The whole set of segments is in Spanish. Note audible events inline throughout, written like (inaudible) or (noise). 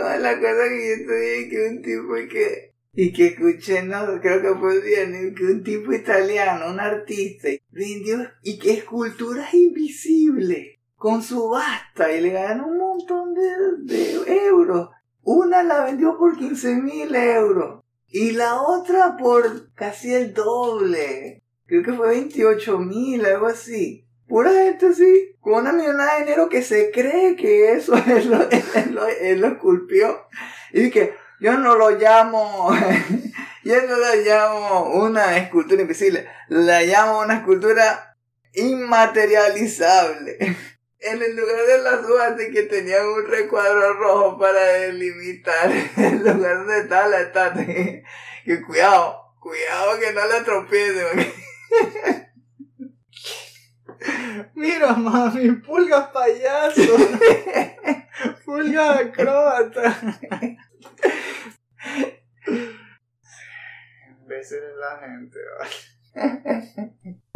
Como la cosa que yo estudié que un tipo que y que escuché, no, creo que fue bien, que un tipo italiano, un artista, vendió y que esculturas invisibles con subasta y le ganó un montón de, de euros. Una la vendió por 15 mil euros y la otra por casi el doble. Creo que fue 28 mil, algo así. Pura gente así, con una millonada de dinero que se cree que eso (laughs) es lo, él, lo, él lo esculpió. Y que yo no lo llamo, (laughs) yo no lo llamo una escultura invisible, la llamo una escultura inmaterializable. (laughs) En el lugar de las uvas que tenía un recuadro rojo para delimitar el lugar donde estaba la estatua. Que cuidado, cuidado que no la tropiece. Mira, mami, pulgas payaso. (laughs) pulga acróbata. Imbécil es la gente, ¿vale? (laughs)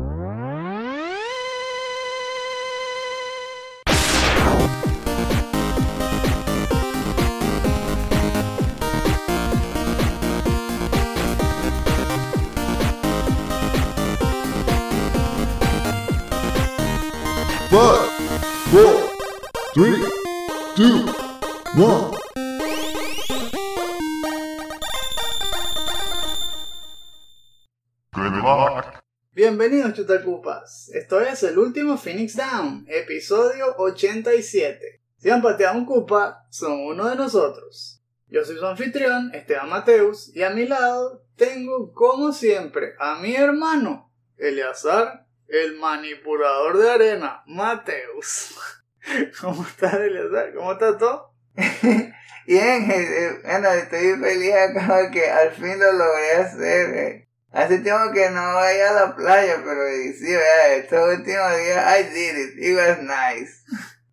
Five, four, three, two. Bienvenidos chutacupas, esto es el último Phoenix Down, episodio 87. Si han pateado un cupa, son uno de nosotros. Yo soy su anfitrión, Esteban Mateus, y a mi lado tengo, como siempre, a mi hermano, Eleazar, el manipulador de arena, Mateus. (laughs) ¿Cómo estás, Eleazar? ¿Cómo está todo? (laughs) Bien, eh, bueno, estoy feliz acá que al fin lo logré hacer. eh. Hace tiempo que no vaya a la playa, pero sí, vea, estos últimos días, I did it, it was nice.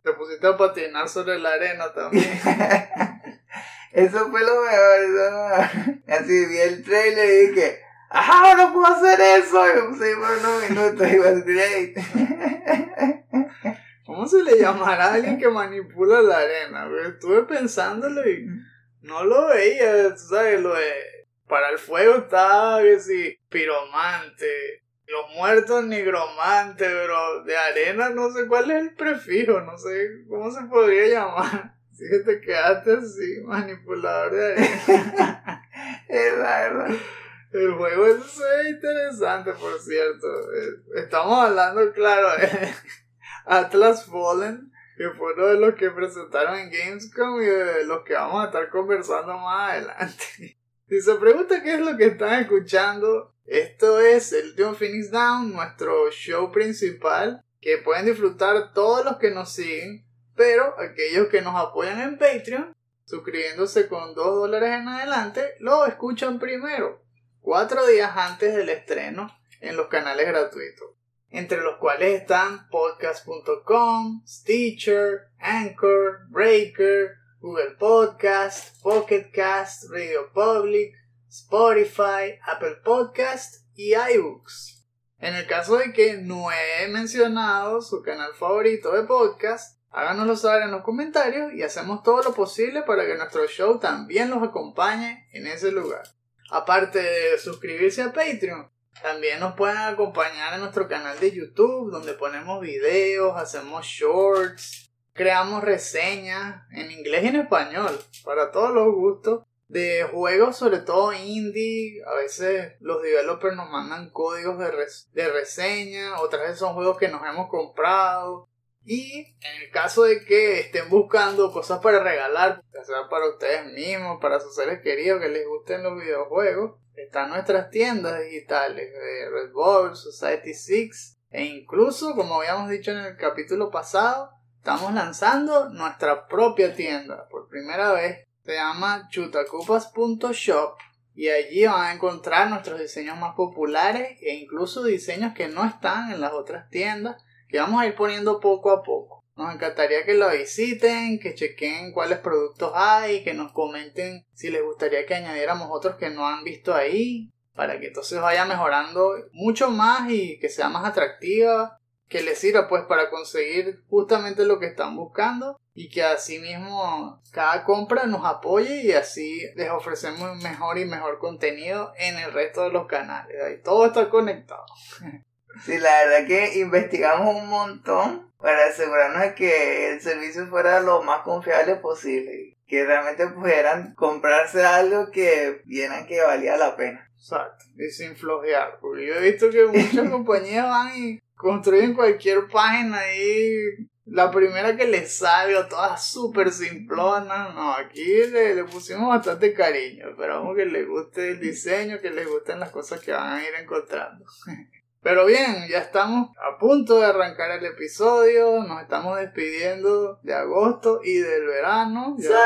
Te pusiste a patinar sobre la arena también. (laughs) Eso fue lo mejor, eso no- Así vi el trailer y dije, ¡ajá, no puedo hacer eso! Por unos minutos, it was great. ¿Cómo se le llamará a alguien que manipula la arena? Estuve pensándolo y no lo veía, tú ¿sabes? Lo de para el fuego está que sí, piromante, los muertos nigromante, pero de arena no sé cuál es el prefijo, no sé cómo se podría llamar. (laughs) Si te quedaste así, manipulador de arena. (laughs) es la verdad. El juego es interesante, por cierto. Eh, Estamos hablando, claro, de (laughs) Atlas Fallen, que fue uno de los que presentaron en Gamescom y de los que vamos a estar conversando más adelante. (laughs) Si se pregunta qué es lo que están escuchando, esto es el último Phoenix Down, nuestro show principal, que pueden disfrutar todos los que nos siguen, pero aquellos que nos apoyan en Patreon, suscribiéndose con 2 dólares en adelante, lo escuchan primero cuatro días antes del estreno en los canales gratuitos, entre los cuales están podcast.com, Stitcher, Anchor, Breaker, Google Podcast, Pocket Cast, Radio Public, Spotify, Apple Podcast y iBooks. En el caso de que no he mencionado su canal favorito de podcast, háganoslo saber en los comentarios y hacemos todo lo posible para que nuestro show también los acompañe en ese lugar. Aparte de suscribirse a Patreon, también nos pueden acompañar en nuestro canal de YouTube, donde ponemos videos, hacemos shorts, creamos reseñas en inglés y en español, para todos los gustos, de juegos, sobre todo indie. A veces los developers nos mandan códigos de, res- de reseña, otras veces son juegos que nos hemos comprado. Y en el caso de que estén buscando cosas para regalar, ya sea para ustedes mismos, para sus seres queridos que les gusten los videojuegos, están nuestras tiendas digitales de Red Bull, Society 6 e incluso, como habíamos dicho en el capítulo pasado, estamos lanzando nuestra propia tienda por primera vez. Se llama chutacupas.shop y allí van a encontrar nuestros diseños más populares e incluso diseños que no están en las otras tiendas que vamos a ir poniendo poco a poco. Nos encantaría que la visiten, que chequen cuáles productos hay, que nos comenten si les gustaría que añadiéramos otros que no han visto ahí, para que entonces vaya mejorando mucho más y que sea más atractiva, que les sirva pues para conseguir justamente lo que están buscando y que así mismo cada compra nos apoye y así les ofrecemos mejor y mejor contenido en el resto de los canales. Ahí todo está conectado. (laughs) Sí, la verdad que investigamos un montón para asegurarnos de que el servicio fuera lo más confiable posible. Que realmente pudieran comprarse algo que vieran que valía la pena. Exacto. Y sin flojear. Porque yo he visto que muchas (laughs) compañías van y construyen cualquier página ahí. La primera que les sale o todas súper simplonas. No, aquí le, le pusimos bastante cariño. Esperamos que les guste el diseño, que les gusten las cosas que van a ir encontrando. (laughs) Pero bien, ya estamos a punto de arrancar el episodio, nos estamos despidiendo de agosto y del verano, ya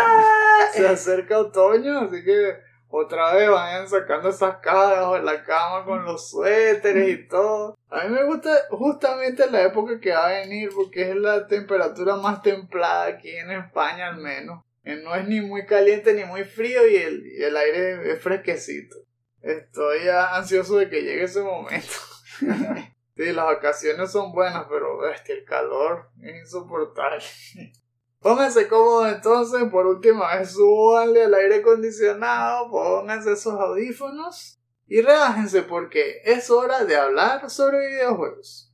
se acerca otoño, así que otra vez vayan sacando esas cajas en la cama con los suéteres y todo. A mí me gusta justamente la época que va a venir porque es la temperatura más templada aquí en España al menos. No es ni muy caliente ni muy frío y el, y el aire es fresquecito. Estoy ya ansioso de que llegue ese momento. (laughs) sí, las vacaciones son buenas, pero este, el calor es insoportable. (laughs) Pónganse cómodos entonces, por última vez súbanle al aire acondicionado, pónganse esos audífonos y relájense porque es hora de hablar sobre videojuegos.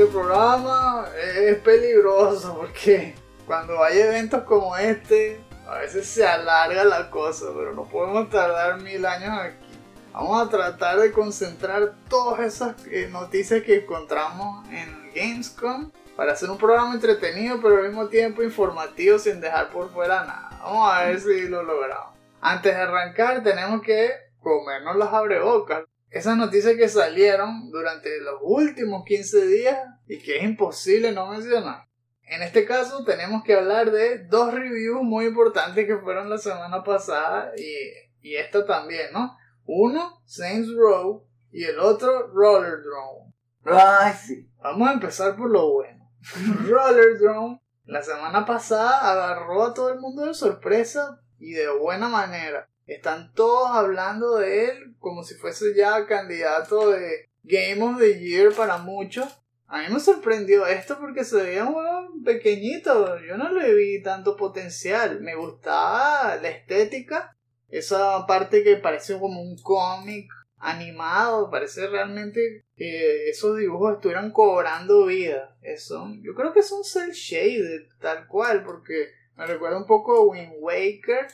Este programa es peligroso porque cuando hay eventos como este, a veces se alarga la cosa, pero no podemos tardar mil años aquí. Vamos a tratar de concentrar todas esas eh, noticias que encontramos en Gamescom para hacer un programa entretenido, pero al mismo tiempo informativo sin dejar por fuera nada. Vamos a ver si lo logramos. Antes de arrancar, tenemos que comernos las abrebocas. Esas noticias que salieron durante los últimos 15 días y que es imposible no mencionar. En este caso tenemos que hablar de dos reviews muy importantes que fueron la semana pasada y, y esta también, ¿no? Uno, Saints Row, y el otro, Roller Drone. Ay, sí. Vamos a empezar por lo bueno. (laughs) Roller Drone, la semana pasada agarró a todo el mundo de sorpresa y de buena manera. Están todos hablando de él como si fuese ya candidato de Game of the Year para muchos. A mí me sorprendió esto porque se veía un juego pequeñito. Yo no le vi tanto potencial. Me gustaba la estética. Esa parte que parece como un cómic animado. Parece realmente que esos dibujos estuvieran cobrando vida. Eso, yo creo que es un cel shaded tal cual. Porque me recuerda un poco a Wind Waker.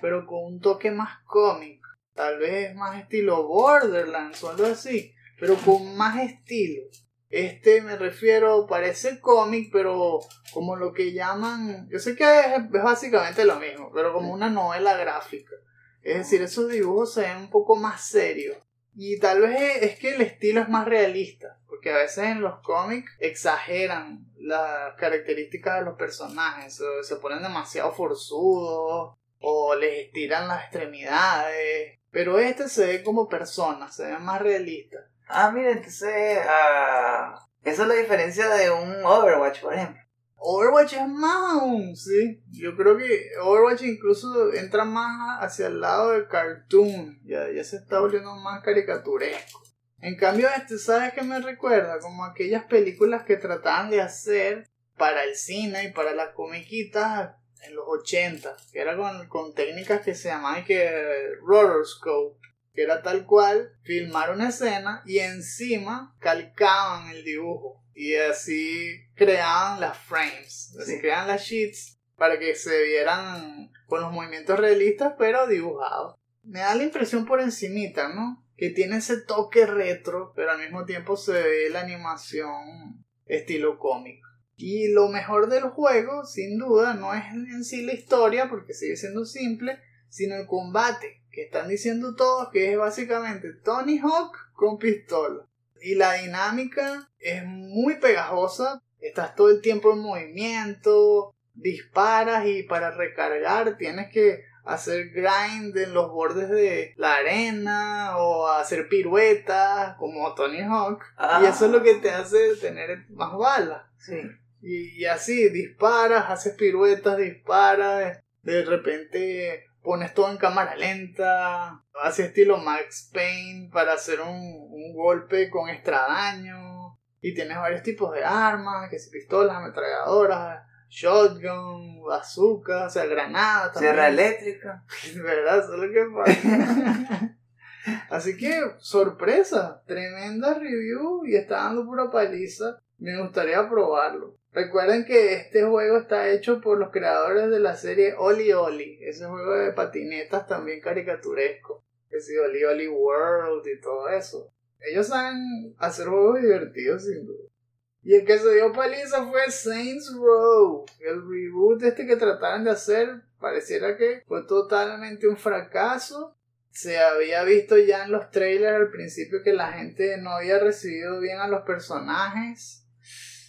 Pero con un toque más cómic. Tal vez más estilo Borderlands o algo así. Pero con más estilo. Este me refiero, parece cómic, pero como lo que llaman, yo sé que es, básicamente lo mismo, pero como una novela gráfica. Es decir, esos dibujos se ven un poco más serios. Y tal vez es que el estilo es más realista, porque a veces en los cómics exageran las características de los personajes, o se ponen demasiado forzudos, o les estiran las extremidades. Pero este se ve como persona, se ve más realista. Ah, mira, entonces, ah, esa es la diferencia de un Overwatch, por ejemplo. Overwatch es más aún, sí. Yo creo que Overwatch incluso entra más hacia el lado del cartoon. Ya, ya se está volviendo más caricaturesco. En cambio, este, ¿sabes qué me recuerda? Como aquellas películas que trataban de hacer para el cine y para las comiquitas en los 80, que era con, con técnicas que se llamaban que rotoscope que era tal cual filmar una escena y encima calcaban el dibujo y así creaban las frames, así creaban las sheets para que se vieran con los movimientos realistas pero dibujados. Me da la impresión por encimita, ¿no? Que tiene ese toque retro, pero al mismo tiempo se ve la animación estilo cómico. Y lo mejor del juego, sin duda, no es en sí la historia, porque sigue siendo simple, sino el combate que están diciendo todos que es básicamente Tony Hawk con pistola. Y la dinámica es muy pegajosa, estás todo el tiempo en movimiento, disparas y para recargar tienes que hacer grind en los bordes de la arena o hacer piruetas como Tony Hawk. Y eso es lo que te hace tener más balas. Sí. Y, y así, disparas, haces piruetas, disparas, de repente pones todo en cámara lenta, así estilo Max Payne para hacer un, un golpe con extra daño. Y tienes varios tipos de armas, que si pistolas, ametralladoras, shotgun, bazooka, o sea, granadas. también. Sierra eléctrica. (laughs) ¿Verdad? Eso es lo que pasa. (laughs) Así que, sorpresa, tremenda review y está dando pura paliza. Me gustaría probarlo. Recuerden que este juego está hecho por los creadores de la serie Oli Oli, ese juego de patinetas también caricaturesco. Sí, Oli Oli World y todo eso. Ellos saben hacer juegos divertidos sin duda. Y el que se dio paliza fue Saints Row. El reboot este que trataron de hacer pareciera que fue totalmente un fracaso. Se había visto ya en los trailers al principio que la gente no había recibido bien a los personajes.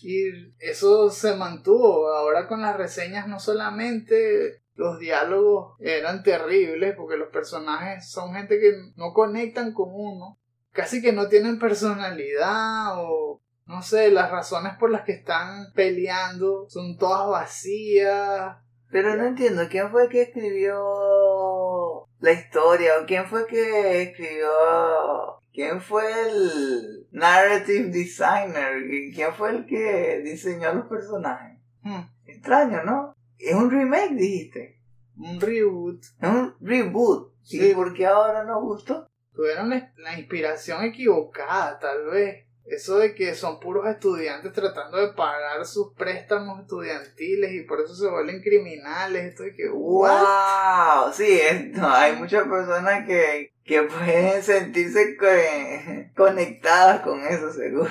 Y eso se mantuvo. Ahora con las reseñas no solamente los diálogos eran terribles porque los personajes son gente que no conectan con uno. Casi que no tienen personalidad o no sé, las razones por las que están peleando son todas vacías. Pero no entiendo, ¿quién fue que escribió la historia? ¿O quién fue que escribió... ¿Quién fue el narrative designer? ¿Quién fue el que diseñó los personajes? Hmm, Extraño, ¿no? Es un remake, dijiste. Un reboot. Es un reboot. Sí. ¿Y por qué ahora no gustó? Tuvieron la, inspiración equivocada, tal vez. Eso de que son puros estudiantes tratando de pagar sus préstamos estudiantiles y por eso se vuelven criminales. Esto de que, ¿what? ¡Wow! Sí, es- no, hay muchas personas que, que pueden sentirse co- conectadas con eso, seguro.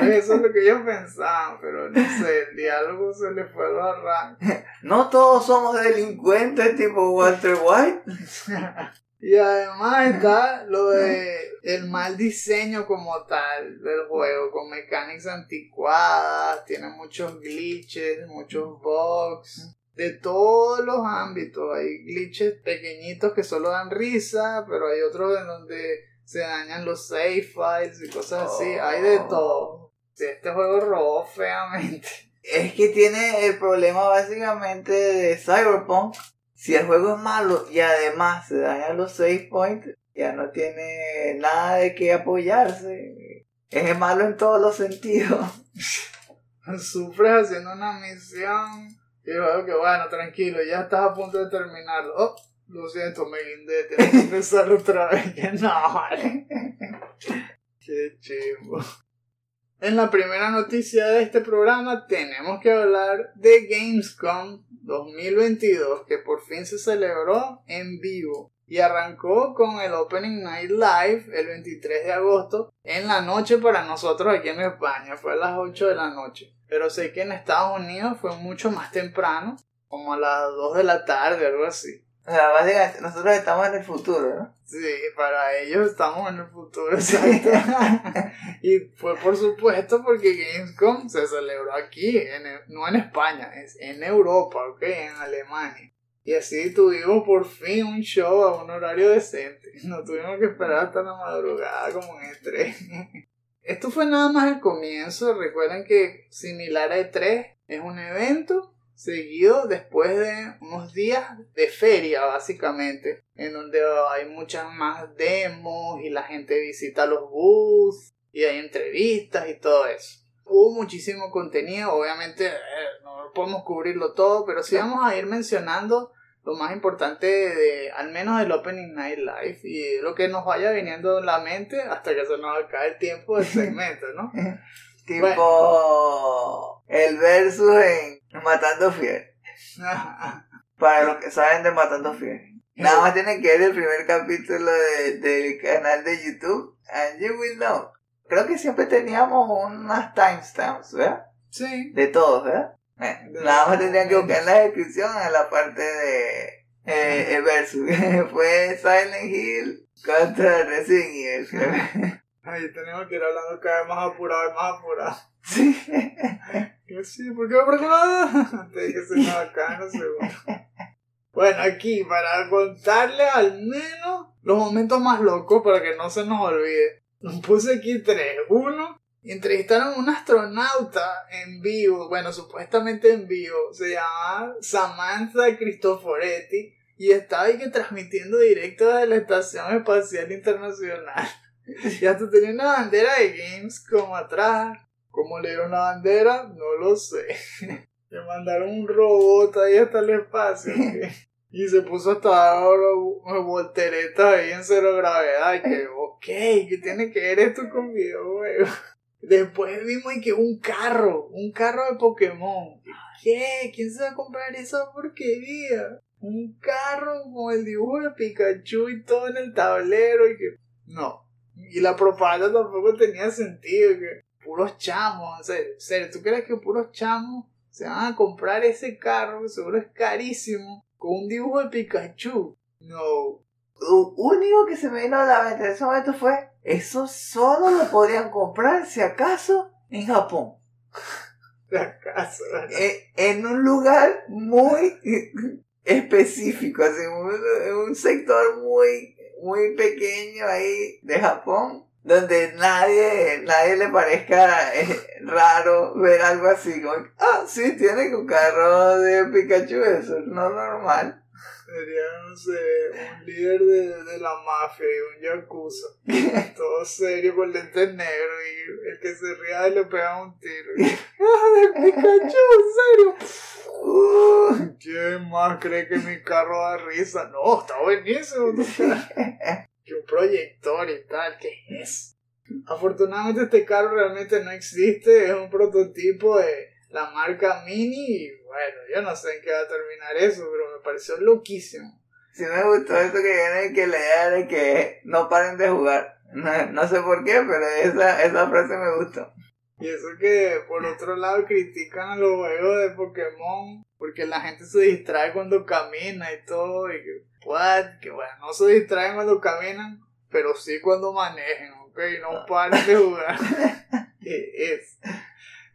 Vez eso es lo que ellos pensaban, pero no sé, el diálogo se les fue al barranco. No todos somos delincuentes tipo Walter White. (laughs) Y además está lo de el mal diseño como tal del juego, con mecánicas anticuadas, tiene muchos glitches, muchos bugs, de todos los ámbitos. Hay glitches pequeñitos que solo dan risa, pero hay otros en donde se dañan los save files y cosas así. Hay de todo. Sí, este juego robó feamente. (laughs) Es que tiene el problema básicamente de Cyberpunk. Si el juego es malo y además se dañan los save points, ya no tiene nada de qué apoyarse. Es malo en todos los sentidos. (laughs) (laughs) Sufres haciendo una misión y luego que bueno, tranquilo, ya estás a punto de terminarlo. Oh, lo siento, me guindé, tienes que (laughs) empezar otra vez. Que (laughs) no, vale. Qué chimbo. En la primera noticia de este programa tenemos que hablar de Gamescom 2022 que por fin se celebró en vivo y arrancó con el Opening Night Live el 23 de agosto en la noche para nosotros aquí en España, fue a las 8 de la noche. Pero sé que en Estados Unidos fue mucho más temprano, como a las 2 de la tarde, algo así. O sea, básicamente nosotros estamos en el futuro, ¿no? Sí, para ellos estamos en el futuro, exacto. y fue por supuesto porque Gamescom se celebró aquí, en, no en España, es en Europa, ok, en Alemania. Y así tuvimos por fin un show a un horario decente. (laughs) No tuvimos que esperar hasta la madrugada como en E3. Esto fue nada más el comienzo. Recuerden que similar a E3 es un evento seguido después de unos días de feria básicamente en donde hay muchas más demos y la gente visita los booths y hay entrevistas y todo eso hubo muchísimo contenido obviamente eh, no podemos cubrirlo todo pero sí vamos a ir mencionando lo más importante de al menos del Opening Night Live y lo que nos vaya viniendo en la mente hasta que se nos acabe el tiempo del (laughs) segmento ¿no? Tipo el versus en Matando Fiel. (laughs) Para los que saben de Matando Fiel. Nada más tienen que ver el primer capítulo de- del canal de YouTube and you will know. Creo que siempre teníamos unas timestamps, ¿verdad? sí De todos, ¿verdad? Eh, nada más tendrían que buscar en la descripción en la parte de eh, el versus. (laughs) Fue Silent Hill contra Resident Evil. (laughs) creo. Ahí tenemos que ir hablando cada vez más apurado y más apurado sí. (laughs) Que sí, ¿por qué? ¿Por qué no? Te dije soy una bacana, seguro. Bueno, aquí, para contarle al menos los momentos más locos para que no se nos olvide. Nos puse aquí tres. Uno, entrevistaron a un astronauta en vivo, bueno, supuestamente en vivo. Se llama Samantha Cristoforetti. y estaba ahí que transmitiendo directo desde la Estación Espacial Internacional. (laughs) Y hasta tenía una bandera de Gamescom atrás. ¿Cómo le dieron la bandera? No lo sé. (laughs) Le mandaron un robot ahí hasta el espacio. (laughs) ¿qué? Y se puso hasta ahora volteretas ahí en cero gravedad. Y que, ok, ¿qué tiene que ver esto con videojuegos? Después vimos que un carro, un carro de Pokémon. ¿Qué? ¿Quién se va a comprar esa porquería? Un carro con el dibujo de Pikachu y todo en el tablero y que... No. Y la propaganda tampoco tenía sentido. Que puros chamos, serio, ¿tú crees que puros chamos se van a comprar ese carro que seguro es carísimo con un dibujo de Pikachu? No. Lo único que se me vino a la mente en ese momento fue, eso solo lo podrían comprar, si acaso, en Japón. ¿De acaso? Eh, en un lugar muy (laughs) específico, así, un, un sector muy, muy pequeño ahí de Japón, donde nadie, nadie le parezca eh, raro ver algo así, como, ah, sí, tiene un carro de Pikachu, eso es no normal. Sería, no sé, un líder de, de la mafia y un yakuza. (laughs) Todo serio con lentes negros y el que se ría le pega un tiro. ¡Ah, (laughs) de Pikachu! ¿En serio? (laughs) ¿Quién más cree que mi carro da risa? No, está buenísimo. que un proyector y tal, ¿qué es? Afortunadamente este carro realmente no existe, es un prototipo de la marca Mini y bueno, yo no sé en qué va a terminar eso, pero me pareció loquísimo. sí me gustó eso que tienen que leer y que no paren de jugar. No, no sé por qué, pero esa, esa frase me gustó. Y eso que por otro lado critican a los juegos de Pokémon porque la gente se distrae cuando camina y todo y que, what? que bueno, no se distraen cuando caminan, pero sí cuando manejen, ok, no paren de jugar. ¿Qué (laughs) (laughs) es?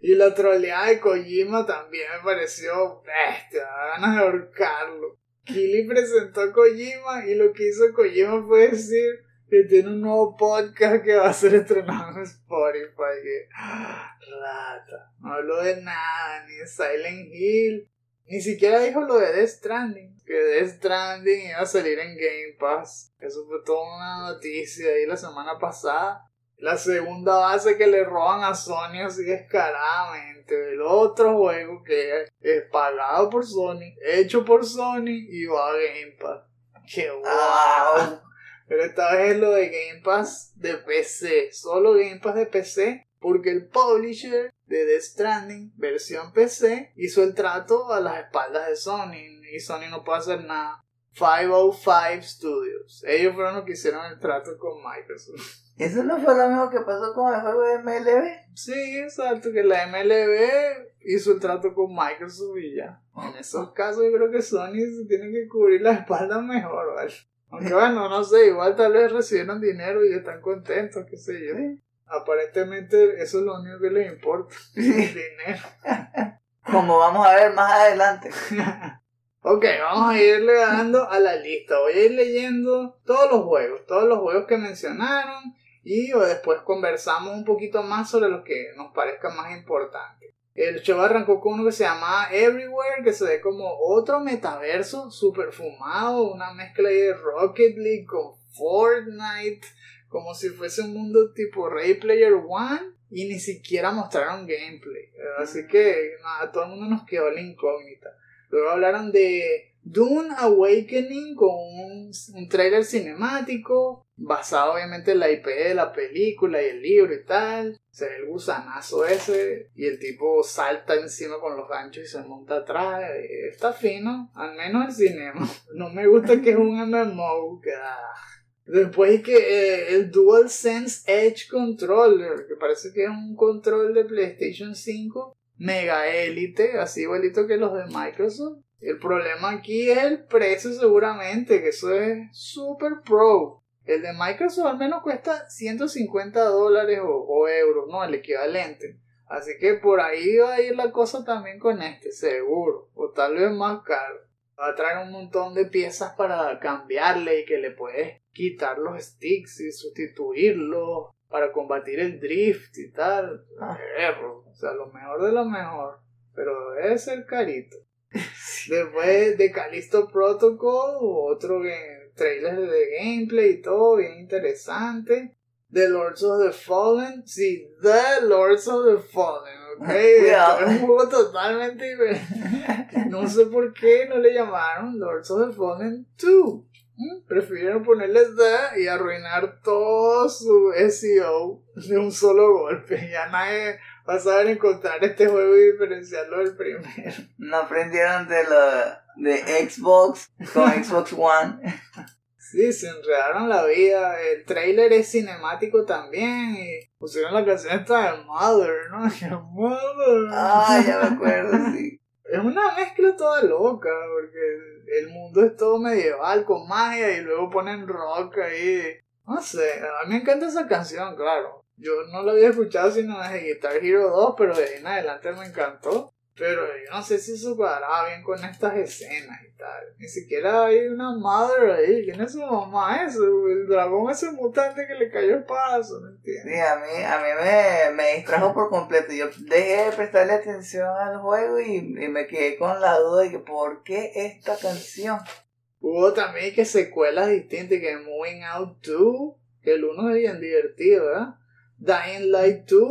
Y la troleada de Kojima también me pareció bestia, ganas de ahorcarlo. Kili presentó a Kojima y lo que hizo Kojima fue decir que tiene un nuevo podcast que va a ser estrenado en Spotify. Que, rata, no habló de nada, ni de Silent Hill, ni siquiera dijo lo de Death Stranding. Que Death Stranding iba a salir en Game Pass. Eso fue toda una noticia ahí la semana pasada. La segunda base que le roban a Sony así descaradamente. El otro juego que es pagado por Sony, hecho por Sony y va a Game Pass. ¡Qué guau! Ah, Pero esta vez es lo de Game Pass de PC. Solo Game Pass de PC. Porque el publisher de Death Stranding, versión PC, hizo el trato a las espaldas de Sony. Y Sony no puede hacer nada. 505 Studios. Ellos fueron los que hicieron el trato con Microsoft. ¿Eso no fue lo mismo que pasó con el juego de MLB? Sí, exacto, que la MLB hizo el trato con Microsoft y ya. En esos casos yo creo que Sony se tiene que cubrir la espalda mejor, ¿vale? Aunque bueno, no sé, igual tal vez recibieron dinero y están contentos, qué sé yo. Aparentemente eso es lo único que les importa, (laughs) el dinero. Como vamos a ver más adelante. (laughs) Ok, vamos a irle dando a la lista. Voy a ir leyendo todos los juegos, todos los juegos que mencionaron y después conversamos un poquito más sobre lo que nos parezca más importante. El show arrancó con uno que se llama Everywhere, que se ve como otro metaverso super fumado, una mezcla de Rocket League con Fortnite, como si fuese un mundo tipo Ray Player One y ni siquiera mostraron gameplay. Así que nada, todo el mundo nos quedó la incógnita. Luego hablaron de Dune Awakening con un, un trailer cinemático, basado obviamente en la IP de la película y el libro y tal. Se ve el gusanazo ese y el tipo salta encima con los ganchos y se monta atrás. Eh, Está fino, al menos el cinema. (laughs) No me gusta que es un MMO. ah. Después que eh, el DualSense Edge Controller, que parece que es un control de PlayStation 5 mega élite, así igualito que los de Microsoft. El problema aquí es el precio seguramente, que eso es super pro. El de Microsoft al menos cuesta 150 dólares o, o euros, ¿no? El equivalente. Así que por ahí va a ir la cosa también con este, seguro. O tal vez más caro. Va a traer un montón de piezas para cambiarle y que le puedes quitar los sticks y sustituirlos para combatir el drift y tal. Ah. Perro. O sea, lo mejor de lo mejor. Pero debe ser carito. Después de Callisto Protocol, otro trailer de gameplay y todo, bien interesante. The Lords of the Fallen, sí, The Lords of the Fallen, ok. (laughs) Es un juego totalmente diferente. No sé por qué no le llamaron Lords of the Fallen 2. Mm, Prefirieron ponerle The y arruinar todo su SEO de un solo golpe. Ya nadie va a encontrar este juego y diferenciarlo del primero. (laughs) No aprendieron de lo de Xbox con (laughs) Xbox One. Sí, se enredaron la vida. El trailer es cinemático también. Y pusieron la canción esta de Mother, ¿no? (laughs) Mother. Ah, ya me acuerdo, sí. Es una mezcla toda loca, porque el mundo es todo medieval con magia y luego ponen rock ahí. No sé, a mí me encanta esa canción, claro. Yo no la había escuchado sino desde Guitar Hero 2, pero de ahí en adelante me encantó. Pero yo no sé si eso cuadraba bien con estas escenas y tal. Ni siquiera hay una mother ahí. ¿Quién es su mamá eso? El dragón ese mutante que le cayó el paso, ¿me entiendes? Sí, a mí, a mí me, me distrajo por completo. Yo dejé de prestarle atención al juego y, y me quedé con la duda de que ¿por qué esta canción? Hubo también que secuelas distintas, que Moving Out 2, que el uno es bien divertido, ¿verdad? Dying Light 2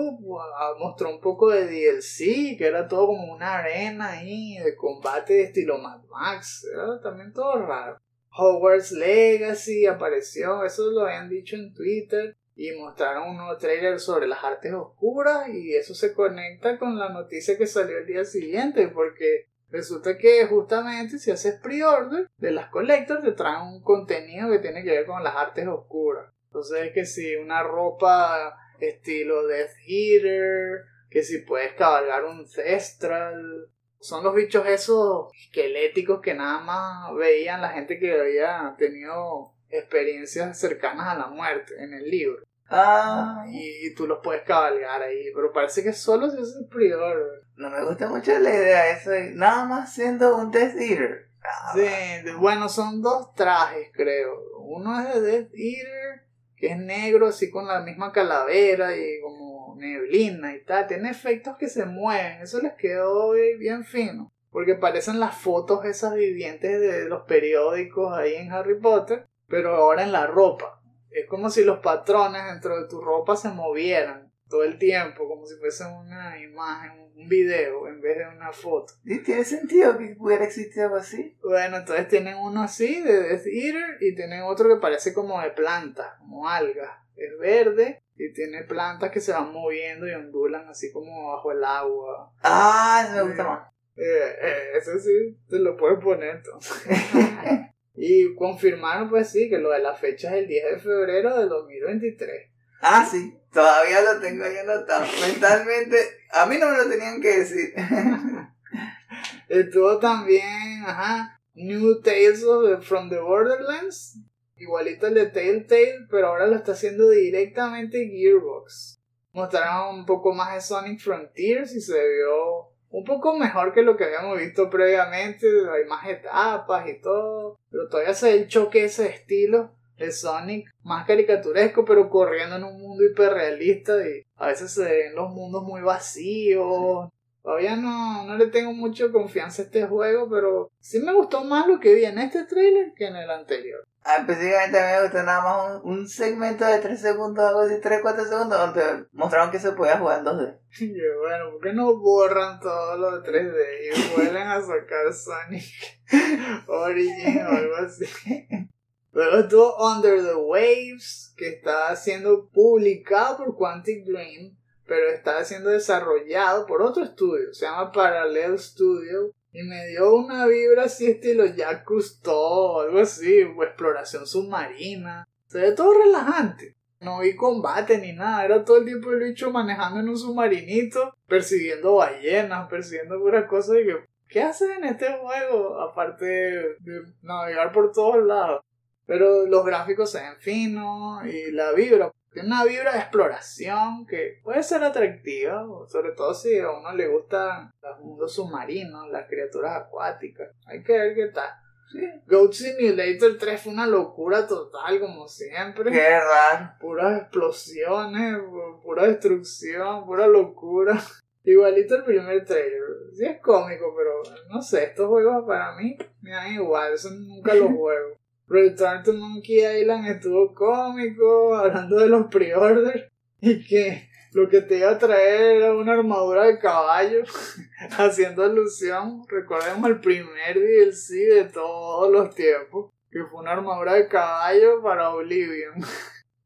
ah, mostró un poco de DLC, que era todo como una arena ahí de combate de estilo Mad Max, era también todo raro. Hogwarts Legacy apareció, eso lo habían dicho en Twitter, y mostraron un nuevo trailer sobre las artes oscuras, y eso se conecta con la noticia que salió el día siguiente, porque Resulta que justamente si haces pre-order de las collectors te traen un contenido que tiene que ver con las artes oscuras. Entonces es que si una ropa estilo Death Eater, que si puedes cabalgar un Cestral. Son los bichos esos esqueléticos que nada más veían la gente que había tenido experiencias cercanas a la muerte en el libro. Ah, Y, tú los puedes cabalgar ahí, pero parece que solo si haces pre-order. no me gusta mucho la idea eso nada más siendo un Death Eater. Ah, Sí, bueno, son dos trajes, creo. Uno es de Death Eater, que es negro, así con la misma calavera y como neblina y tal. Tiene efectos que se mueven, eso les quedó bien fino. Porque parecen las fotos esas vivientes de los periódicos ahí en Harry Potter, pero ahora en la ropa. Es como si los patrones dentro de tu ropa se movieran todo el tiempo, como si fuese una imagen, un video, en vez de una foto. ¿Y tiene sentido que pudiera existir algo así? Bueno, entonces tienen uno así de Death Eater y tienen otro que parece como de planta, como alga. Es verde y tiene plantas que se van moviendo y ondulan así como bajo el agua. Ah, eso me gusta más. Eh, eh, eso sí, te lo puedes poner entonces. (laughs) y confirmaron pues sí que lo de la fecha es el 10 de febrero del 2023. Ah, sí, todavía lo tengo ahí anotado. Mentalmente, a mí no me lo tenían que decir. (laughs) Estuvo también, ajá, New Tales of from the Borderlands. Igualito el de Telltale, pero ahora lo está haciendo directamente Gearbox. Mostraron un poco más de Sonic Frontiers y se vio un poco mejor que lo que habíamos visto previamente. Hay más etapas y todo. Pero todavía se ve el choque ese estilo de Sonic más caricaturesco, pero corriendo en un mundo hiperrealista. Y a veces se ven los mundos muy vacíos. Todavía no, no le tengo mucha confianza a este juego, pero sí me gustó más lo que vi en este trailer que en el anterior. Ah, Específicamente a mí me gustó nada más un, un segmento de 3 segundos, algo así, 3-4 segundos, donde mostraron que se podía jugar en 2D. (laughs) Y bueno, ¿por qué no borran todo lo de 3D y vuelven a sacar Sonic (laughs) Origin o algo así? (laughs) Luego estuvo Under the Waves, que está siendo publicado por Quantic Dream, pero está siendo desarrollado por otro estudio, se llama Parallel Studio, y me dio una vibra así estilo Jacques Cousteau, algo así, o exploración submarina. Se ve todo relajante. No vi combate ni nada, era todo el tiempo el bicho manejando en un submarinito, persiguiendo ballenas, persiguiendo puras cosas y que, ¿qué haces en este juego? Aparte de navegar por todos lados. Pero los gráficos se ven finos y la vibra, tiene una vibra de exploración que puede ser atractiva, sobre todo si a uno le gustan los mundos submarinos, las criaturas acuáticas. Hay que ver qué tal. Sí. Goat Simulator 3 fue una locura total, como siempre. Qué raro. Puras explosiones, pu- pura destrucción, pura locura. Igualito el primer trailer. Sí es cómico, pero no sé, estos juegos para mí me dan igual, eso nunca los (laughs) juego. Return to Monkey Island estuvo cómico, hablando de los pre-orders, y que lo que te iba a traer era una armadura de caballo, (laughs) haciendo alusión, recordemos el primer DLC de todos los tiempos, que fue una armadura de caballo para Oblivion. (laughs)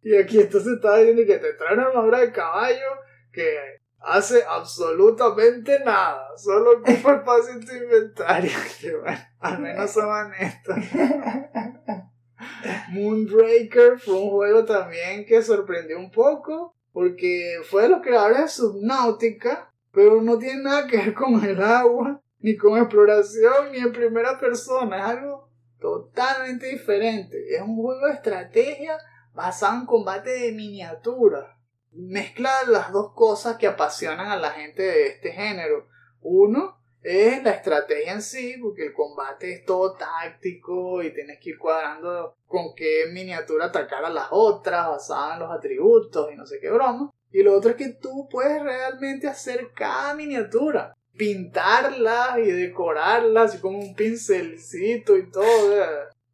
Y aquí entonces estaba diciendo que te trae una armadura de caballo que hace absolutamente nada, solo ocupa espacio en tu inventario. (laughs) Que bueno, al menos son honestos. Moonbreaker fue un juego también que sorprendió un poco, porque fue de los creadores de Subnautica, pero no tiene nada que ver con el agua, ni con exploración, ni en primera persona, es algo totalmente diferente. Es un juego de estrategia basado en combate de miniatura. Mezcla las dos cosas que apasionan a la gente de este género. Uno es la estrategia en sí, porque el combate es todo táctico y tienes que ir cuadrando con qué miniatura atacar a las otras, basada en los atributos y no sé qué broma. Y lo otro es que tú puedes realmente hacer cada miniatura, pintarla y decorarla así como un pincelcito y todo.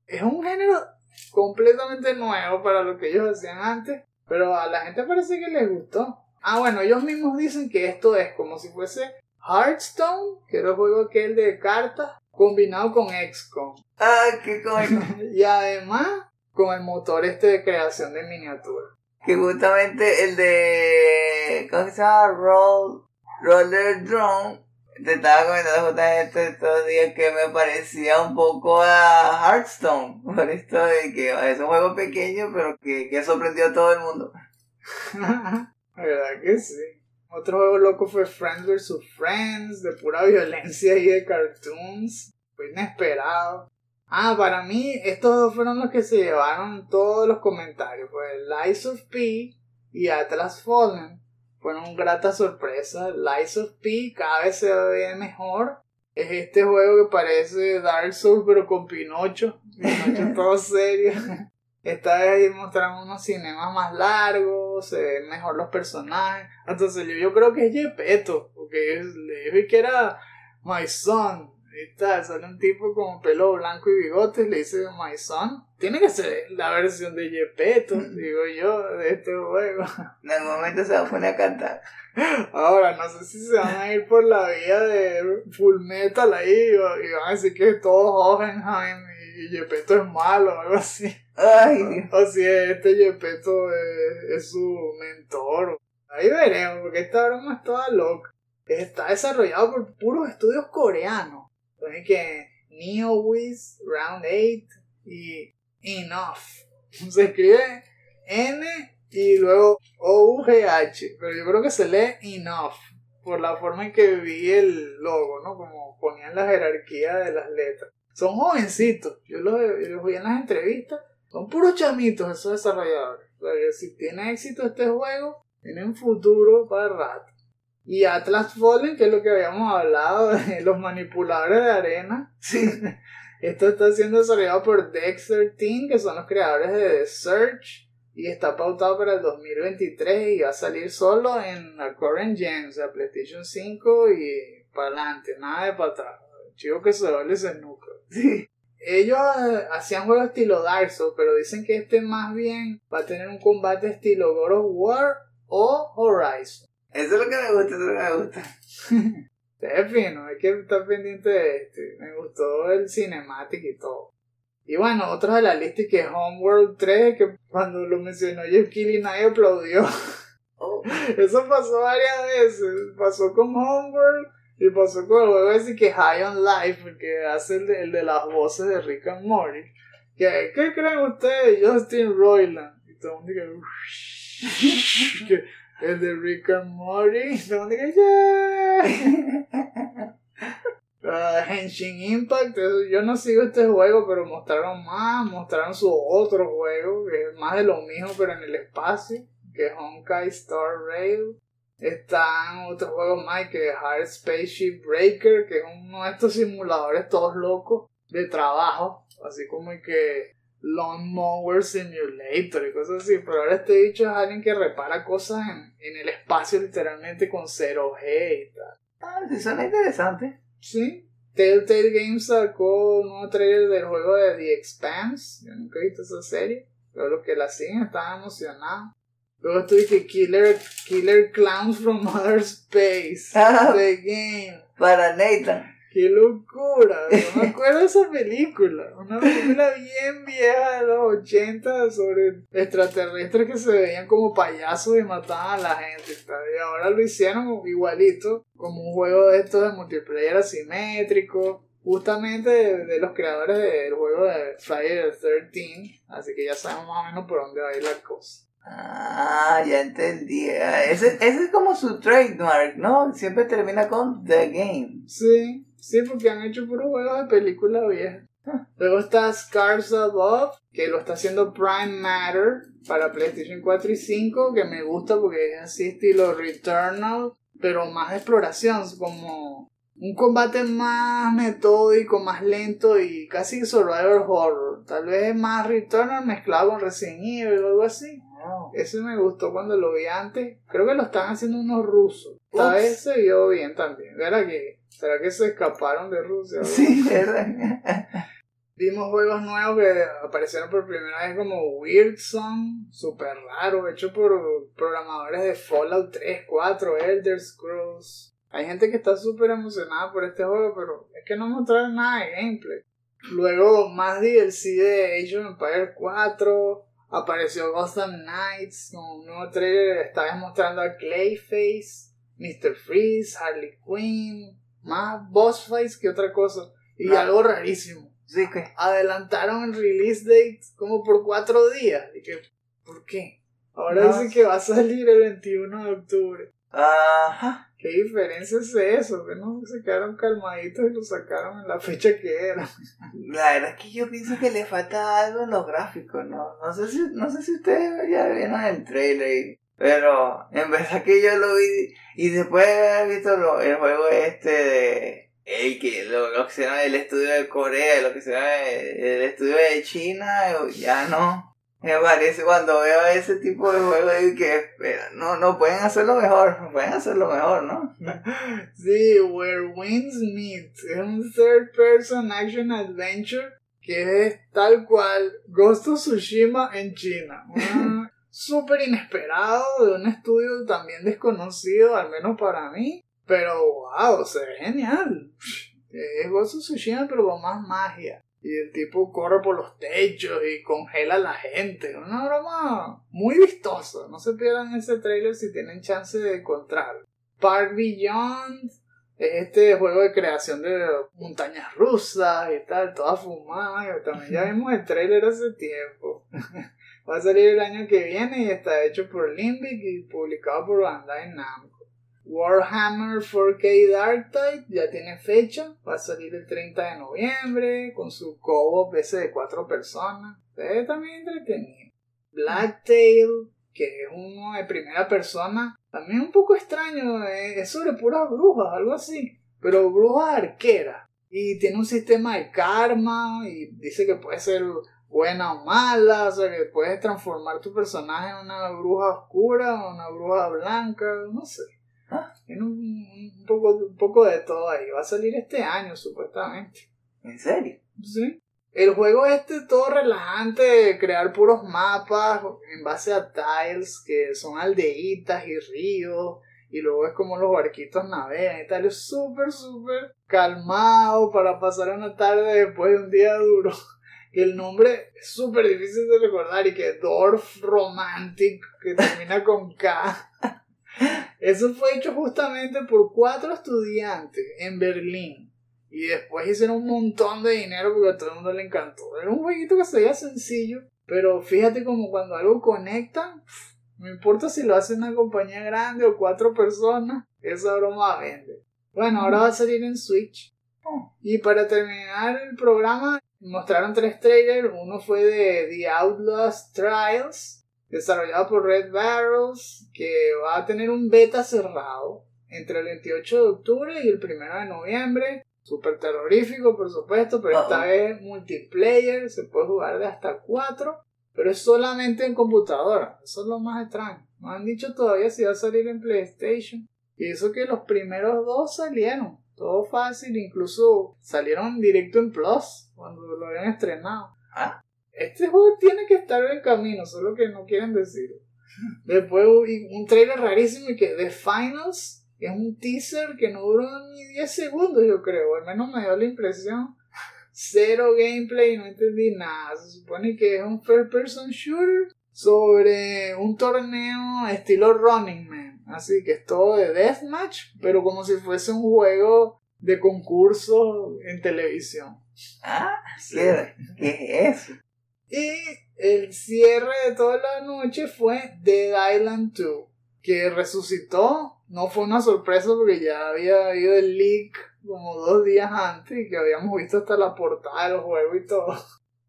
Es un género completamente nuevo para lo que ellos hacían antes, pero a la gente parece que les gustó. Ah, bueno, ellos mismos dicen que esto es como si fuese Hearthstone, que era el juego aquel de cartas, combinado con XCOM. Ah, qué cómico. (laughs) y además con el motor este de creación de miniaturas. que justamente el de. ¿Cómo se llama? Roll, Roller Drone. Te estaba comentando justamente estos días que me parecía un poco a Hearthstone. (laughs) Por esto de que es un juego pequeño, pero que, que sorprendió a todo el mundo. La (laughs) verdad que sí. Otro juego loco fue Friends vs. Friends, de pura violencia y de cartoons. Fue inesperado. Ah, para mí, estos dos fueron los que se llevaron todos los comentarios. Pues Lies of P y Atlas Fallen. Fueron grata sorpresa. Lies of P cada vez se ve mejor. Es este juego que parece Dark Souls pero con Pinocho. Pinocho todo serio. (laughs) Esta vez mostraron unos cinemas más largos, se ven mejor los personajes. Entonces yo, yo creo que es Gepetto, porque le dije que era My Son. Tal, sale un tipo con pelo blanco y bigotes, le dice My Son. Tiene que ser la versión de Gepetto, (laughs) digo yo, de este juego. (laughs) En algún momento se va a poner a cantar. Ahora, no sé si se van a ir por la vía de Full Metal ahí, o- y van a decir que todo Hohenheim y Gepetto es malo o algo así. Ay. (laughs) O si este Gepetto es, es su mentor. Ahí veremos, porque esta broma es toda loca. Está desarrollado por puros estudios coreanos. Entonces que NeoWiz, Round 8 y Enough. (laughs) Se escribe N y luego O-U-G-H. Pero yo creo que se lee Enough. Por la forma en que vi el logo, ¿no? Como ponían la jerarquía de las letras. Son jovencitos. Yo los, vi en las entrevistas. Son puros chamitos esos desarrolladores. O si tiene éxito este juego, tiene un futuro para rato. Y Atlas Fallen, que es lo que habíamos hablado (laughs) de los manipuladores de arena. Sí. (laughs) Esto está siendo desarrollado por Dexter Team, que son los creadores de The Search. Y está pautado para el 2023 y va a salir solo en la current gen, o sea, PlayStation 5 y para adelante, nada de para atrás. Chico que se duele ese núcleo. (laughs) Sí. Ellos eh, hacían juegos estilo Dark Souls, pero dicen que este más bien va a tener un combate estilo God of War o Horizon. Eso es lo que me gusta, eso es lo que me gusta. (laughs) Es fino, hay que estar pendiente de este. Me gustó el cinematic y todo. Y bueno, otro de la lista es que Homeworld 3, que cuando lo mencionó Jeff Keighley nadie aplaudió. (laughs) Eso pasó varias veces. Pasó con Homeworld y pasó con el juego ese que High on Life, que hace el de, el de las voces de Rick and Morty. ¿Qué, ¿Qué creen ustedes? Justin Roiland. Y todo el mundo (laughs) que el de Rick and Morty. Ah, Henshin Impact, yo no sigo este juego, pero mostraron más, mostraron su otro juego, que es más de lo mismo, pero en el espacio, que es Honkai Star Rail. Están otros juegos más, que es Hard Spaceship Breaker, que es uno de estos simuladores todos locos de trabajo, así como que Lawnmower Simulator y cosas así. Pero ahora este bicho es alguien que repara cosas en, en el espacio literalmente con 0G y tal. Ah, sí, suena interesante. Sí. Telltale Games sacó un nuevo trailer del juego de The Expanse. Yo nunca he visto esa serie. Pero los que la siguen están emocionados. Luego estuve Killer, Killer Clowns from Outer Space. Ah. (laughs) The Game. Para Nathan. ¡Qué locura! No me acuerdo de esa película. Una película bien vieja de los 80 sobre extraterrestres que se veían como payasos y mataban a la gente. y ahora lo hicieron igualito, como un juego de estos de multiplayer asimétrico. Justamente de, de los creadores del juego de Friday the 13. Así que ya sabemos más o menos por dónde va a ir la cosa. Ah, ya entendí. Ah, Ese, ese es como su trademark, ¿no? Siempre termina con The Game. Sí, sí, porque han hecho puros juegos de película vieja. Luego está Scars Above, que lo está haciendo Prime Matter para PlayStation 4 y 5, que me gusta porque es así estilo Returnal, pero más exploración, como un combate más metódico, más lento y casi survival horror. Tal vez más Returnal mezclado con Resident Evil o algo así. Oh. Ese me gustó cuando lo vi antes. Creo que lo están haciendo unos rusos. Esta vez se vio bien también. ¿Verdad que? ¿Será que se escaparon de Rusia? Sí, ¿verdad? Vimos juegos nuevos que aparecieron por primera vez como Weird Song, super raro, hecho por programadores de Fallout 3, 4, Elder Scrolls. Hay gente que está súper emocionada por este juego, pero es que no mostraron nada de gameplay. Luego más DLC de Age of Empires 4, apareció Gotham Knights con un nuevo trailer, esta vez mostrando a Clayface, Mr. Freeze, Harley Quinn, más boss fights que otra cosa. Y Claro. algo rarísimo Sí, que. adelantaron el release date como por cuatro días. Y que, ¿por qué? Ahora No. dicen que va a salir el 21 de octubre. Ajá. ¿Qué diferencia es eso? Que no se quedaron calmaditos y lo sacaron en la fecha que era. La verdad es que yo pienso que le falta algo en los gráficos, ¿no? No sé si, no sé si ustedes ya vieron el trailer, y- pero en verdad que yo lo vi y después de haber visto lo- el juego este de el que lo, lo que se llama el estudio de Corea, lo que se llama el, el estudio de China, ya no. Me parece cuando veo ese tipo de juegos digo que no, no pueden hacerlo mejor, pueden hacerlo mejor, ¿no? (laughs) Sí, Where Winds Meet. Es un third person action adventure que es tal cual Ghost of Tsushima en China. (laughs) Súper inesperado de un estudio también desconocido, al menos para mí. Pero wow, se ve genial. Es of Tsushima pero con más magia. Y el tipo corre por los techos y congela a la gente. Una broma muy vistosa. No se pierdan ese trailer si tienen chance de encontrarlo. Park Beyond es este juego de creación de montañas rusas y tal, toda fumada. También ya vimos el trailer hace tiempo. (laughs) Va a salir el año que viene y está hecho por Limbic y publicado por Bandai Namco. Warhammer 4K Dark Tide ya tiene fecha, va a salir el 30 de noviembre con su co-op ese de cuatro personas. Es también entretenido. Blacktail, que es uno de primera persona, también un poco extraño, eh, es sobre puras brujas, algo así, pero brujas arqueras. Y tiene un sistema de karma y dice que puede ser buena o mala, o sea que puedes transformar tu personaje en una bruja oscura o una bruja blanca, no sé. Ah. Tiene un, un poco, un poco de todo ahí. Va a salir este año, supuestamente. ¿En serio? Sí. El juego este todo relajante, crear puros mapas en base a tiles que son aldeitas y ríos. Y luego es como los barquitos navegan y tal. Es súper, súper calmado para pasar una tarde después de un día duro. Que el nombre es súper difícil de recordar y que Dorf Romantic, que termina con K. Eso fue hecho justamente por cuatro estudiantes en Berlín. Y después hicieron un montón de dinero porque a todo el mundo le encantó. Era un jueguito que se veía sencillo, pero fíjate como cuando algo conecta, no importa si lo hace una compañía grande o cuatro personas, esa broma vende. Bueno, ahora va a salir en Switch. Y para terminar el programa, mostraron tres trailers. Uno fue de The Outlaws Trials, desarrollado por Red Barrels, que va a tener un beta cerrado entre el 28 de octubre y el 1 de noviembre. Súper terrorífico, por supuesto, pero esta vez multiplayer, se puede jugar de hasta 4, pero es solamente en computadora. Eso es lo más extraño. No han dicho todavía si va a salir en PlayStation. Y eso que los primeros dos salieron. Todo fácil, incluso salieron directo en Plus cuando lo habían estrenado. Ah. Este juego tiene que estar en camino, solo que no quieren decir. (laughs) Después un trailer rarísimo y que The Finals es un teaser que no duró ni 10 segundos, yo creo. Al menos me dio la impresión. Cero gameplay, no entendí nada. Se supone que es un first person shooter sobre un torneo estilo Running Man. Así que es todo de deathmatch, pero como si fuese un juego de concurso en televisión. Ah, ¿qué, ¿qué es eso? Y el cierre de toda la noche fue Dead Island 2, que resucitó. No fue una sorpresa porque ya había habido el leak como dos días antes y que habíamos visto hasta la portada del juego y todo.